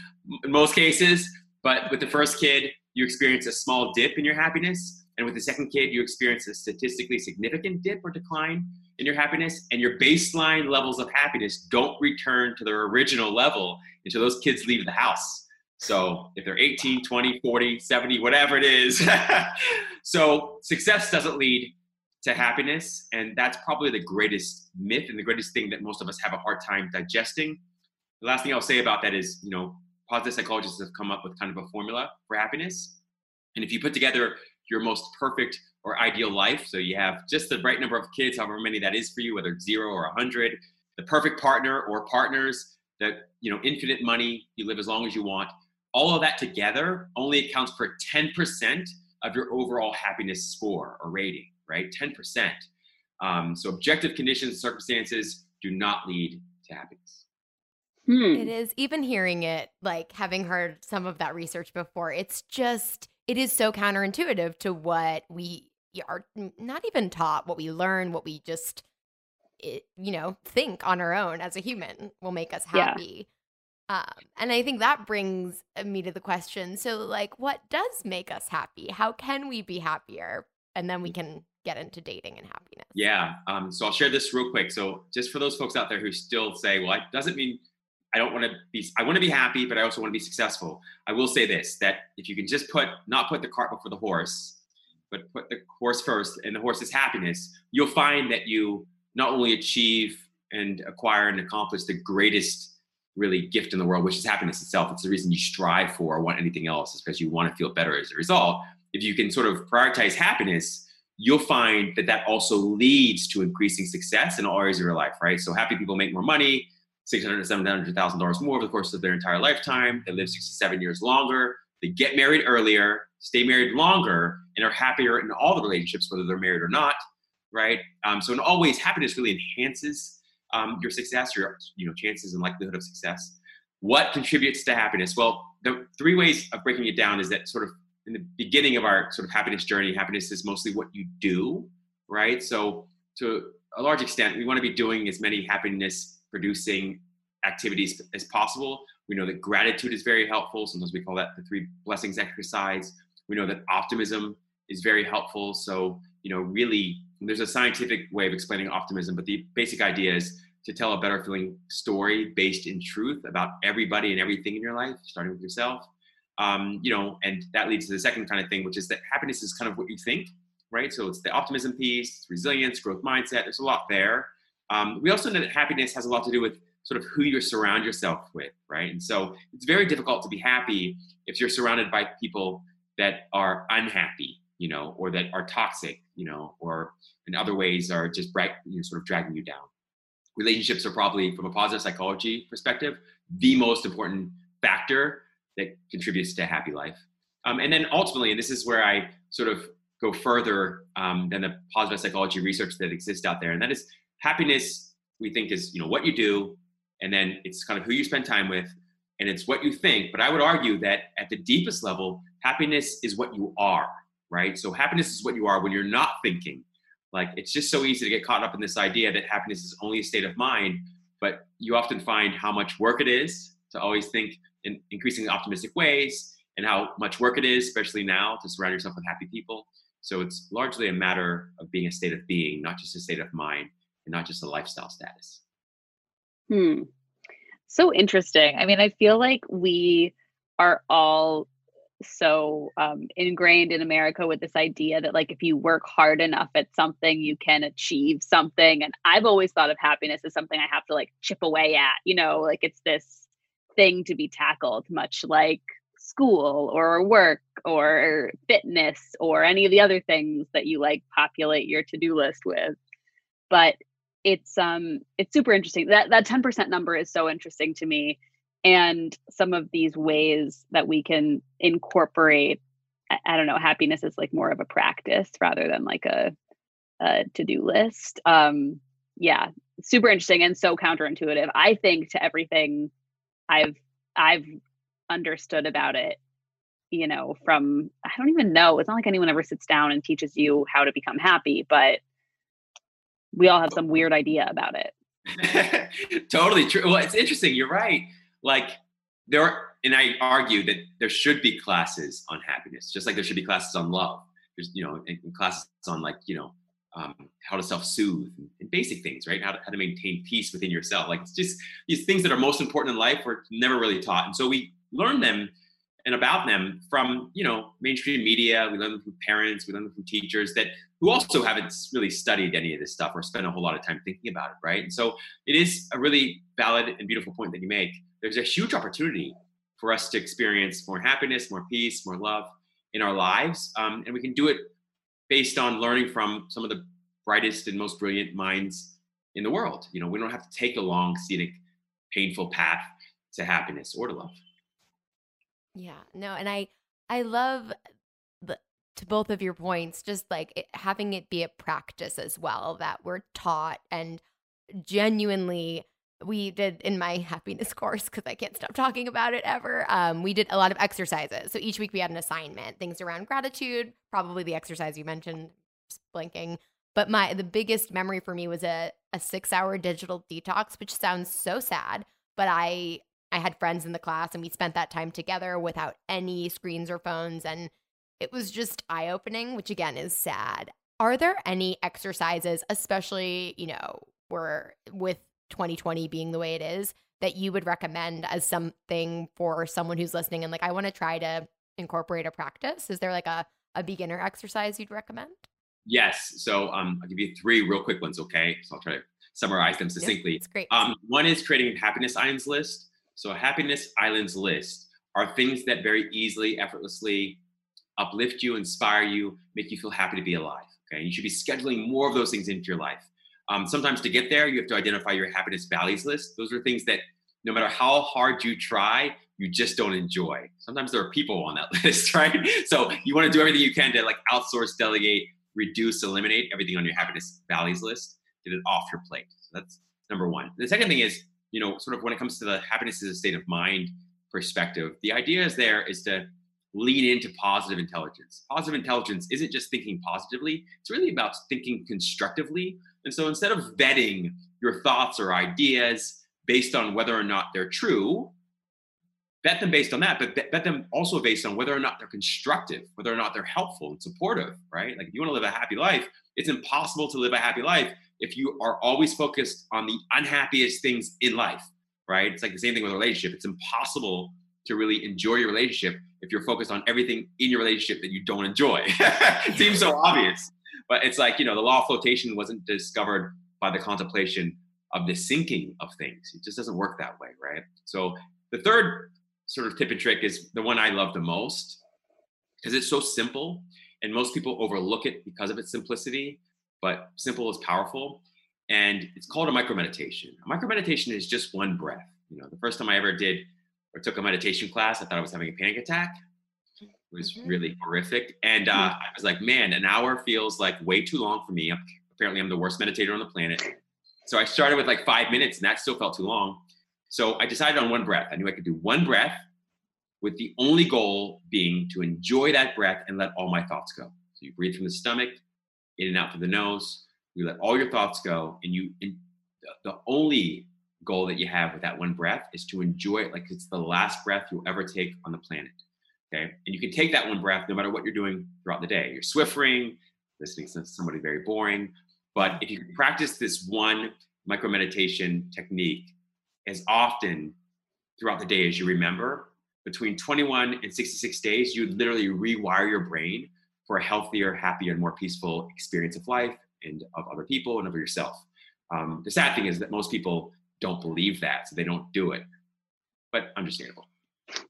in most cases, but with the first kid, you experience a small dip in your happiness. And with the second kid, you experience a statistically significant dip or decline in your happiness. And your baseline levels of happiness don't return to their original level until those kids leave the house. So if they're 18, 20, 40, 70, whatever it is. so success doesn't lead to happiness. And that's probably the greatest myth and the greatest thing that most of us have a hard time digesting. The last thing I'll say about that is, you know, positive psychologists have come up with kind of a formula for happiness. And if you put together your most perfect or ideal life, so you have just the right number of kids, however many that is for you, whether it's zero or a hundred, the perfect partner or partners, that you know, infinite money, you live as long as you want. All of that together only accounts for 10% of your overall happiness score or rating, right? 10%. Um, so objective conditions and circumstances do not lead to happiness. Hmm. It is even hearing it, like having heard some of that research before, it's just, it is so counterintuitive to what we are not even taught, what we learn, what we just, you know, think on our own as a human will make us happy. Yeah. Um, and I think that brings me to the question so, like, what does make us happy? How can we be happier? And then we can get into dating and happiness. Yeah. Um, so I'll share this real quick. So, just for those folks out there who still say, well, it doesn't mean I don't want to be I want to be happy, but I also want to be successful. I will say this that if you can just put not put the cart before the horse, but put the horse first and the horse's happiness, you'll find that you not only achieve and acquire and accomplish the greatest really gift in the world, which is happiness itself. It's the reason you strive for or want anything else, is because you want to feel better as a result. If you can sort of prioritize happiness, you'll find that that also leads to increasing success in all areas of your life, right? So happy people make more money, six hundred seven hundred thousand dollars more over the course of their entire lifetime. They live six to seven years longer. They get married earlier, stay married longer, and are happier in all the relationships, whether they're married or not. Right. Um, so in all ways, happiness really enhances um, your success, your you know chances and likelihood of success. What contributes to happiness? Well, the three ways of breaking it down is that sort of in the beginning of our sort of happiness journey, happiness is mostly what you do, right? So to a large extent, we want to be doing as many happiness producing activities as possible. We know that gratitude is very helpful. Sometimes we call that the three blessings exercise. We know that optimism is very helpful. So, you know, really, there's a scientific way of explaining optimism, but the basic idea is to tell a better feeling story based in truth about everybody and everything in your life, starting with yourself. Um, you know, and that leads to the second kind of thing, which is that happiness is kind of what you think, right? So it's the optimism piece, resilience, growth mindset. There's a lot there. Um, we also know that happiness has a lot to do with sort of who you surround yourself with, right? And so it's very difficult to be happy if you're surrounded by people that are unhappy, you know, or that are toxic, you know, or in other ways are just bright, you know, sort of dragging you down. Relationships are probably, from a positive psychology perspective, the most important factor that contributes to a happy life. Um, and then ultimately, and this is where I sort of go further um, than the positive psychology research that exists out there, and that is happiness we think is you know what you do and then it's kind of who you spend time with and it's what you think. But i would argue that at the deepest level happiness is what you are right? So happiness is what you are when you're not thinking. Like it's just so easy to get caught up in this idea that happiness is only a state of mind but you often find how much work it is to always think in increasingly optimistic ways and how much work it is especially now to surround yourself with happy people. So it's largely a matter of being a state of being not just a state of mind and not just a lifestyle status. Hmm. So interesting. I mean, I feel like we are all so um, ingrained in America with this idea that like if you work hard enough at something, you can achieve something. And I've always thought of happiness as something I have to like chip away at. You know, like it's this thing to be tackled, much like school or work or fitness or any of the other things that you like populate your to-do list with. But it's um it's super interesting. That that 10% number is so interesting to me and some of these ways that we can incorporate I, I don't know happiness is like more of a practice rather than like a, a to-do list um yeah super interesting and so counterintuitive i think to everything i've i've understood about it you know from i don't even know it's not like anyone ever sits down and teaches you how to become happy but we all have some weird idea about it totally true well it's interesting you're right like there are, and I argue that there should be classes on happiness, just like there should be classes on love. There's, you know, and, classes on like, you know, um, how to self-soothe and, and, basic things, right? How to, how to maintain peace within yourself. Like it's just these things that are most important in life were never really taught. And so we learn them and about them from, you know, mainstream media. We learn them from parents. We learn them from teachers that who also haven't really studied any of this stuff or spent a whole lot of time thinking about it, right? And so it is a really valid and beautiful point that you make there's a huge opportunity for us to experience more happiness, more peace, more love in our lives. Um, and we can do it based on learning from some of the brightest and most brilliant minds in the world. You know, we don't have to take a long, scenic, painful path to happiness or to love. Yeah, no, and I I love the to both of your points, just like it, having it be a practice as well that we're taught and genuinely we did in my happiness course because I can't stop talking about it ever. Um, we did a lot of exercises. So each week we had an assignment, things around gratitude, probably the exercise you mentioned, just blinking. But my the biggest memory for me was a, a six hour digital detox, which sounds so sad. But I I had friends in the class and we spent that time together without any screens or phones. And it was just eye opening, which again is sad. Are there any exercises, especially, you know, we're with 2020 being the way it is that you would recommend as something for someone who's listening and like I want to try to incorporate a practice? Is there like a a beginner exercise you'd recommend? Yes. So um, I'll give you three real quick ones. Okay. So I'll try to summarize them succinctly. Yep, it's great. Um, one is creating a happiness islands list. So happiness islands list are things that very easily, effortlessly uplift you, inspire you, make you feel happy to be alive. Okay. You should be scheduling more of those things into your life. Um, sometimes to get there, you have to identify your happiness values list. Those are things that no matter how hard you try, you just don't enjoy. Sometimes there are people on that list, right? So you want to do everything you can to like outsource, delegate, reduce, eliminate everything on your happiness values list. Get it off your plate. So that's number one. The second thing is, you know, sort of when it comes to the happiness is a state of mind perspective, the idea is there is to lean into positive intelligence. Positive intelligence isn't just thinking positively, it's really about thinking constructively and so instead of vetting your thoughts or ideas based on whether or not they're true, vet them based on that, but vet them also based on whether or not they're constructive, whether or not they're helpful and supportive, right? Like if you want to live a happy life, it's impossible to live a happy life if you are always focused on the unhappiest things in life, right? It's like the same thing with a relationship. It's impossible to really enjoy your relationship if you're focused on everything in your relationship that you don't enjoy. it seems so obvious, but it's like, you know, the law of flotation wasn't discovered by the contemplation of the sinking of things. It just doesn't work that way, right? So the third sort of tip and trick is the one I love the most because it's so simple and most people overlook it because of its simplicity, but simple is powerful. And it's called a micro meditation. A micro meditation is just one breath. You know, the first time I ever did or took a meditation class, I thought I was having a panic attack It was mm-hmm. really horrific. And uh, mm-hmm. I was like, man, an hour feels like way too long for me. Apparently, I'm the worst meditator on the planet. So I started with like five minutes, and that still felt too long. So I decided on one breath. I knew I could do one breath with the only goal being to enjoy that breath and let all my thoughts go. So you breathe from the stomach, in and out through the nose. You let all your thoughts go, and you. And the only goal that you have with that one breath is to enjoy it like it's the last breath you'll ever take on the planet. Okay. And you can take that one breath no matter what you're doing throughout the day. You're swiffering, listening to somebody very boring. But if you practice this one micro meditation technique as often throughout the day as you remember, between 21 and 66 days, you literally rewire your brain for a healthier, happier, and more peaceful experience of life and of other people and of yourself. Um, the sad thing is that most people don't believe that, so they don't do it. But understandable.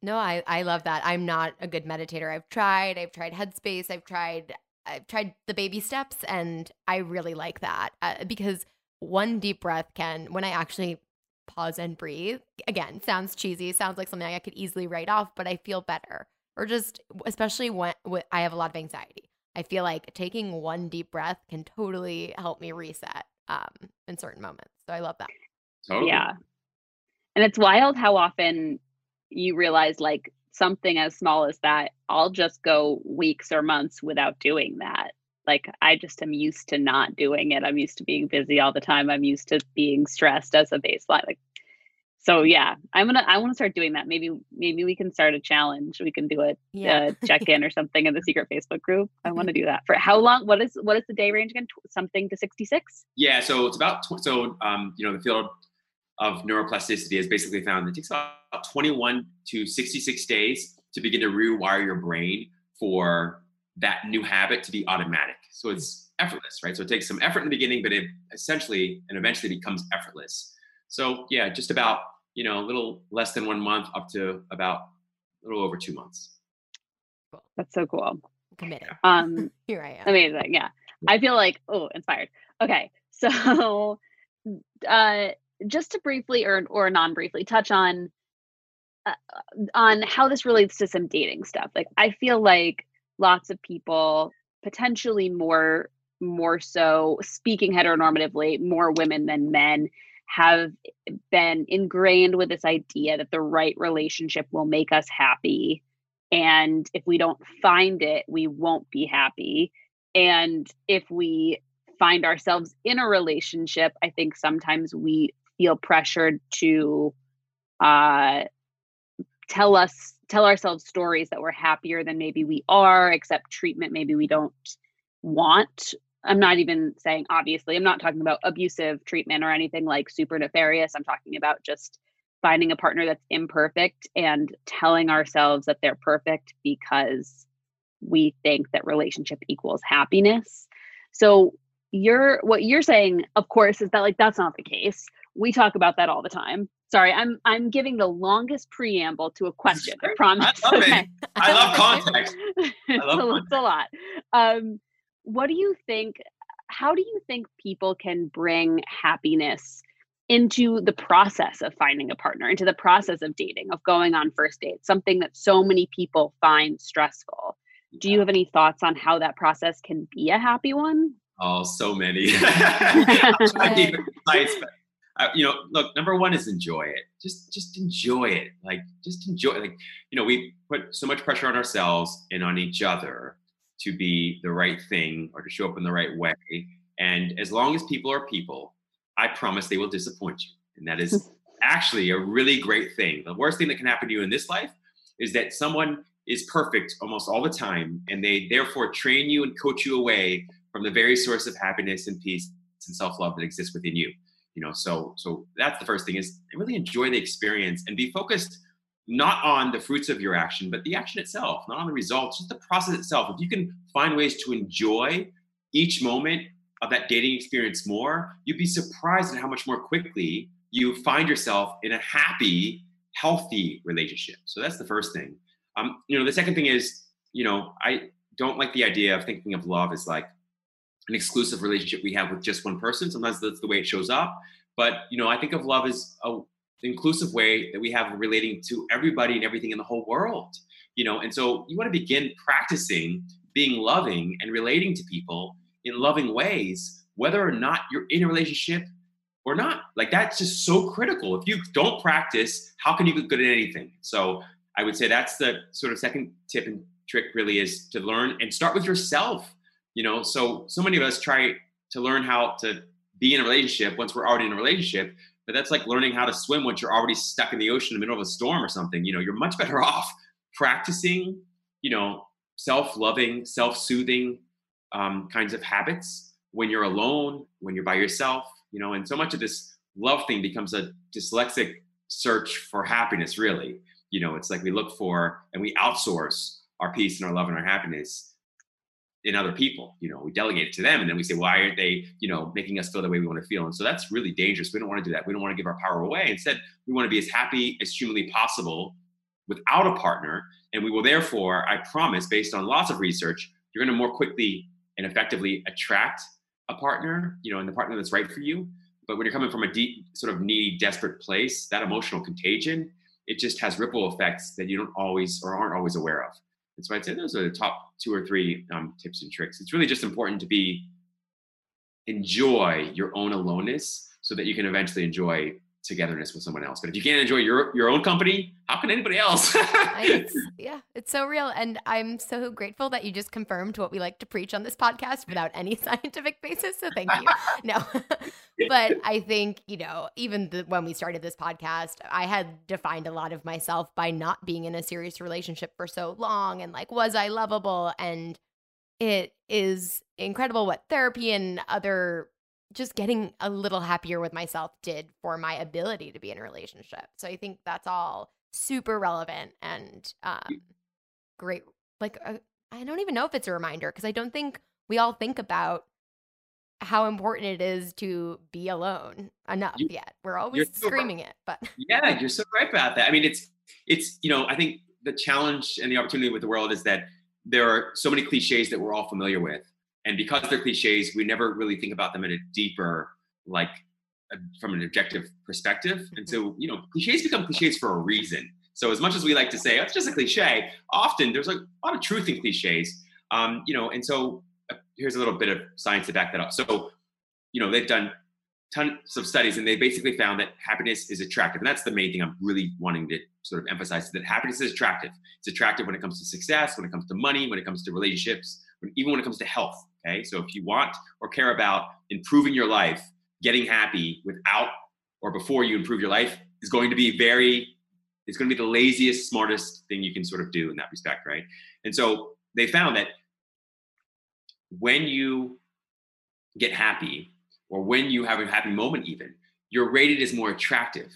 No, I, I love that. I'm not a good meditator. I've tried. I've tried Headspace. I've tried I've tried the baby steps, and I really like that uh, because one deep breath can, when I actually pause and breathe, again, sounds cheesy, sounds like something I could easily write off, but I feel better. Or just, especially when, when I have a lot of anxiety. I feel like taking one deep breath can totally help me reset um, in certain moments. So I love that. Totally. Yeah. And it's wild how often you realize like something as small as that, I'll just go weeks or months without doing that. Like I just am used to not doing it. I'm used to being busy all the time. I'm used to being stressed as a baseline. Like so yeah, I'm gonna I want to start doing that. Maybe maybe we can start a challenge. We can do a, Yeah. a check in or something in the secret Facebook group. I want to do that for how long? What is what is the day range again? Tw- Something to 66? Yeah, so it's about tw- so um, you know the field of neuroplasticity has basically found that it takes about 21 to 66 days to begin to rewire your brain for that new habit to be automatic. So it's effortless, right? So it takes some effort in the beginning, but it essentially and eventually becomes effortless. So yeah, just about you know a little less than one month up to about a little over two months. That's so cool. Committed. Um Here I am. Amazing. Yeah. I feel like, oh, inspired. Okay. So uh just to briefly or or non-briefly touch on uh, on how this relates to some dating stuff. Like I feel like lots of people potentially more more so speaking heteronormatively, more women than men have been ingrained with this idea that the right relationship will make us happy and if we don't find it, we won't be happy and if we find ourselves in a relationship, I think sometimes we feel pressured to uh, tell us, tell ourselves stories that we're happier than maybe we are, accept treatment maybe we don't want. I'm not even saying, obviously, I'm not talking about abusive treatment or anything like super nefarious. I'm talking about just finding a partner that's imperfect and telling ourselves that they're perfect because we think that relationship equals happiness. So you're what you're saying, of course, is that like that's not the case. We talk about that all the time. Sorry, I'm I'm giving the longest preamble to a question. I promise. love it. Okay. I love context. it's, love a, it's a lot. Um, what do you think? How do you think people can bring happiness into the process of finding a partner, into the process of dating, of going on first dates, something that so many people find stressful? Do you have any thoughts on how that process can be a happy one? Oh, so many. I'm trying to keep it concise, but uh, you know, look, number one is enjoy it. Just, just enjoy it. Like, just enjoy. Like, you know, we put so much pressure on ourselves and on each other to be the right thing or to show up in the right way. And as long as people are people, I promise they will disappoint you. And that is actually a really great thing. The worst thing that can happen to you in this life is that someone is perfect almost all the time, and they therefore train you and coach you away from the very source of happiness and peace and self-love that exists within you. You know, so so that's the first thing is really enjoy the experience and be focused not on the fruits of your action, but the action itself, not on the results, just the process itself. If you can find ways to enjoy each moment of that dating experience more, you'd be surprised at how much more quickly you find yourself in a happy, healthy relationship. So that's the first thing. Um, you know, the second thing is, you know, I don't like the idea of thinking of love as like an exclusive relationship we have with just one person. Sometimes that's the way it shows up. But you know, I think of love as a inclusive way that we have relating to everybody and everything in the whole world. You know, and so you want to begin practicing being loving and relating to people in loving ways, whether or not you're in a relationship or not. Like that's just so critical. If you don't practice, how can you get good at anything? So I would say that's the sort of second tip and trick really is to learn and start with yourself. You know, so so many of us try to learn how to be in a relationship once we're already in a relationship, but that's like learning how to swim once you're already stuck in the ocean in the middle of a storm or something. You know, you're much better off practicing, you know, self-loving, self-soothing um, kinds of habits when you're alone, when you're by yourself, you know, and so much of this love thing becomes a dyslexic search for happiness, really. You know, it's like we look for and we outsource our peace and our love and our happiness in other people. You know, we delegate it to them and then we say, why aren't they, you know, making us feel the way we want to feel? And so that's really dangerous. We don't want to do that. We don't want to give our power away. Instead, we want to be as happy as humanly possible without a partner. And we will therefore, I promise, based on lots of research, you're going to more quickly and effectively attract a partner, you know, and the partner that's right for you. But when you're coming from a deep, sort of needy, desperate place, that emotional contagion, it just has ripple effects that you don't always or aren't always aware of. And so I'd say those are the top two or three um, tips and tricks. It's really just important to be enjoy your own aloneness so that you can eventually enjoy togetherness with someone else. But if you can't enjoy your your own company, how can anybody else? it's, yeah, it's so real, and I'm so grateful that you just confirmed what we like to preach on this podcast without any scientific basis. So thank you. no, but I think you know, even the, when we started this podcast, I had defined a lot of myself by not being in a serious relationship for so long, and like, was I lovable? And it is incredible what therapy and other just getting a little happier with myself did for my ability to be in a relationship. So I think that's all super relevant and um, great. Like, uh, I don't even know if it's a reminder because I don't think we all think about how important it is to be alone enough you, yet. We're always so screaming right. it, but yeah, you're so right about that. I mean, it's it's you know, I think the challenge and the opportunity with the world is that there are so many cliches that we're all familiar with and because they're cliches we never really think about them in a deeper like from an objective perspective. And mm-hmm. so you know cliches become cliches for a reason. So as much as we like to say oh, it's just a cliche often there's a lot of truth in cliches. Um, you know and so uh, here's a little bit of science to back that up. So you know they've done tons of studies and they basically found that happiness is attractive. And that's the main thing i'm really wanting to sort of emphasize that happiness is attractive. It's attractive when it comes to success when it comes to money when it comes to relationships when, even when it comes to health Okay. So if you want or care about improving your life, getting happy without or before you improve your life is going to be very, it's going to be the laziest, smartest thing you can sort of do in that respect. Right. And so they found that when you get happy or when you have a happy moment, even, you're rated as more attractive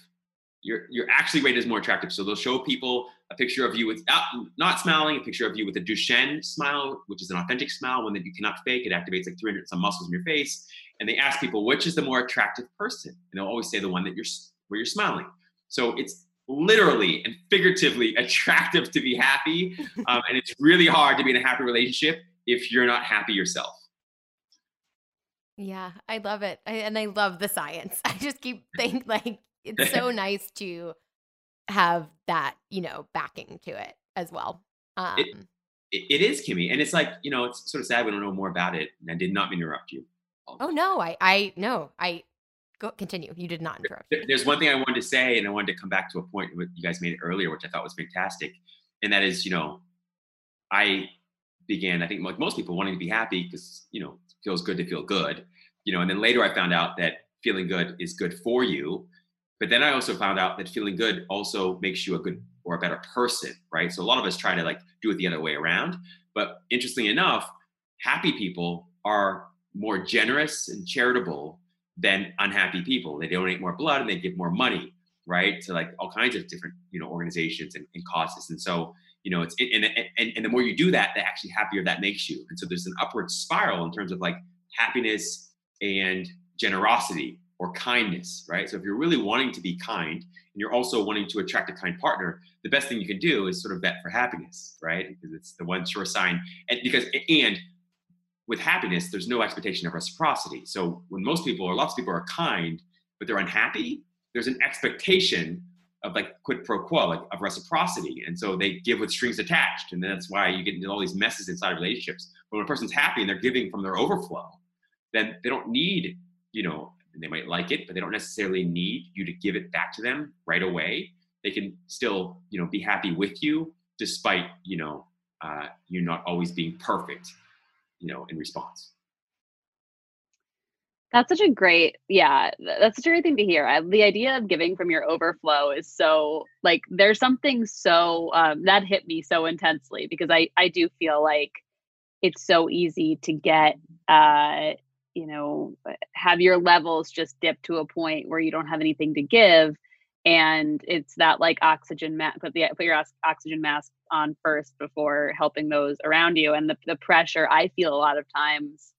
you're you're actually rated as more attractive. So they'll show people a picture of you without not smiling, a picture of you with a Duchenne smile, which is an authentic smile, one that you cannot fake. It activates like 300 some muscles in your face. And they ask people which is the more attractive person, and they'll always say the one that you're where you're smiling. So it's literally and figuratively attractive to be happy, um, and it's really hard to be in a happy relationship if you're not happy yourself. Yeah, I love it. I, and I love the science. I just keep think like it's so nice to have that, you know, backing to it as well. Um, it, it is Kimmy, and it's like you know, it's sort of sad we don't know more about it. And I did not interrupt you. Oh no, I I no, I go continue. You did not interrupt. There's one thing I wanted to say, and I wanted to come back to a point you guys made earlier, which I thought was fantastic, and that is, you know, I began, I think, like most people, wanting to be happy because you know, it feels good to feel good, you know, and then later I found out that feeling good is good for you but then I also found out that feeling good also makes you a good or a better person, right? So a lot of us try to like do it the other way around. But interestingly enough, happy people are more generous and charitable than unhappy people. They donate more blood and they give more money, right? To like all kinds of different, you know, organizations and, and causes. And so, you know, it's and, and and the more you do that, the actually happier that makes you. And so there's an upward spiral in terms of like happiness and generosity or kindness, right? So if you're really wanting to be kind and you're also wanting to attract a kind partner, the best thing you can do is sort of vet for happiness, right? Because it's the one sure sign. And because and with happiness, there's no expectation of reciprocity. So when most people or lots of people are kind, but they're unhappy, there's an expectation of like quid pro quo, like of reciprocity. And so they give with strings attached. And that's why you get into all these messes inside relationships. But when a person's happy and they're giving from their overflow, then they don't need, you know, they might like it, but they don't necessarily need you to give it back to them right away. They can still, you know, be happy with you despite, you know, uh, you not always being perfect, you know, in response. That's such a great, yeah, that's such a great thing to hear. I, the idea of giving from your overflow is so like there's something so um, that hit me so intensely because I I do feel like it's so easy to get uh, you know uh, have your levels just dip to a point where you don't have anything to give and it's that like oxygen mask put the put your oxygen mask on first before helping those around you and the, the pressure i feel a lot of times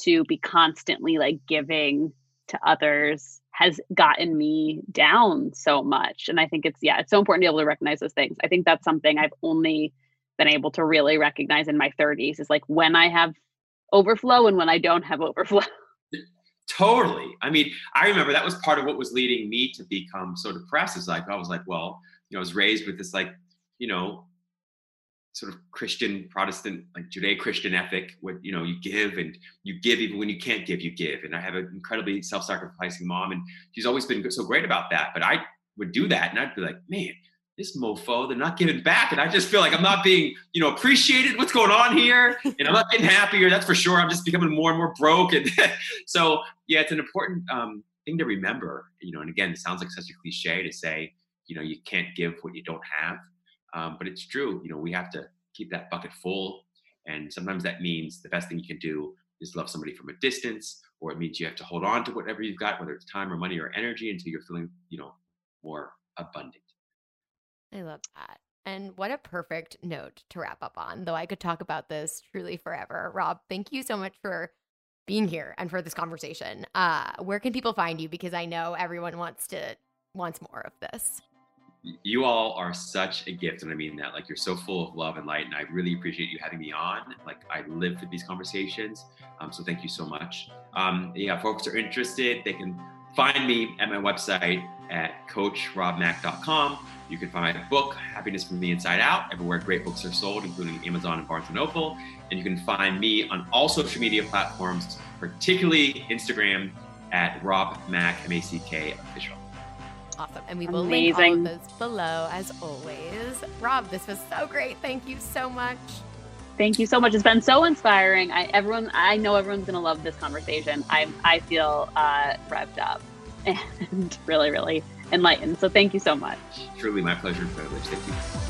to be constantly like giving to others has gotten me down so much and i think it's yeah it's so important to be able to recognize those things. I think that's something i've only been able to really recognize in my 30s is like when i have overflow and when i don't have overflow Totally. I mean, I remember that was part of what was leading me to become so depressed. Is like I was like, well, you know, I was raised with this like, you know, sort of Christian Protestant, like Judeo-Christian ethic, where you know you give and you give even when you can't give, you give. And I have an incredibly self-sacrificing mom, and she's always been so great about that. But I would do that, and I'd be like, man, this mofo, they're not giving back. And I just feel like I'm not being, you know, appreciated. What's going on here? And I'm not getting happier. That's for sure. I'm just becoming more and more broke. And so, yeah, it's an important um, thing to remember, you know, and again, it sounds like such a cliche to say, you know, you can't give what you don't have. Um, but it's true. You know, we have to keep that bucket full. And sometimes that means the best thing you can do is love somebody from a distance, or it means you have to hold on to whatever you've got, whether it's time or money or energy, until you're feeling, you know, more abundant. I love that. And what a perfect note to wrap up on, though I could talk about this truly forever. Rob, thank you so much for being here and for this conversation. Uh, where can people find you? Because I know everyone wants to wants more of this. You all are such a gift, and I mean that. Like you're so full of love and light, and I really appreciate you having me on. Like I live for these conversations, um, so thank you so much. Um, yeah, folks are interested, they can find me at my website at coachrobmack.com you can find my book, Happiness from the Inside Out, everywhere great books are sold, including Amazon and Barnes & Noble. And you can find me on all social media platforms, particularly Instagram at Rob Mack, M-A-C-K official. Awesome. And we will Amazing. link all of those below as always. Rob, this was so great. Thank you so much. Thank you so much. It's been so inspiring. I everyone I know everyone's gonna love this conversation. I I feel uh, revved up and really, really enlightened. So thank you so much. Truly my pleasure and privilege. Thank you.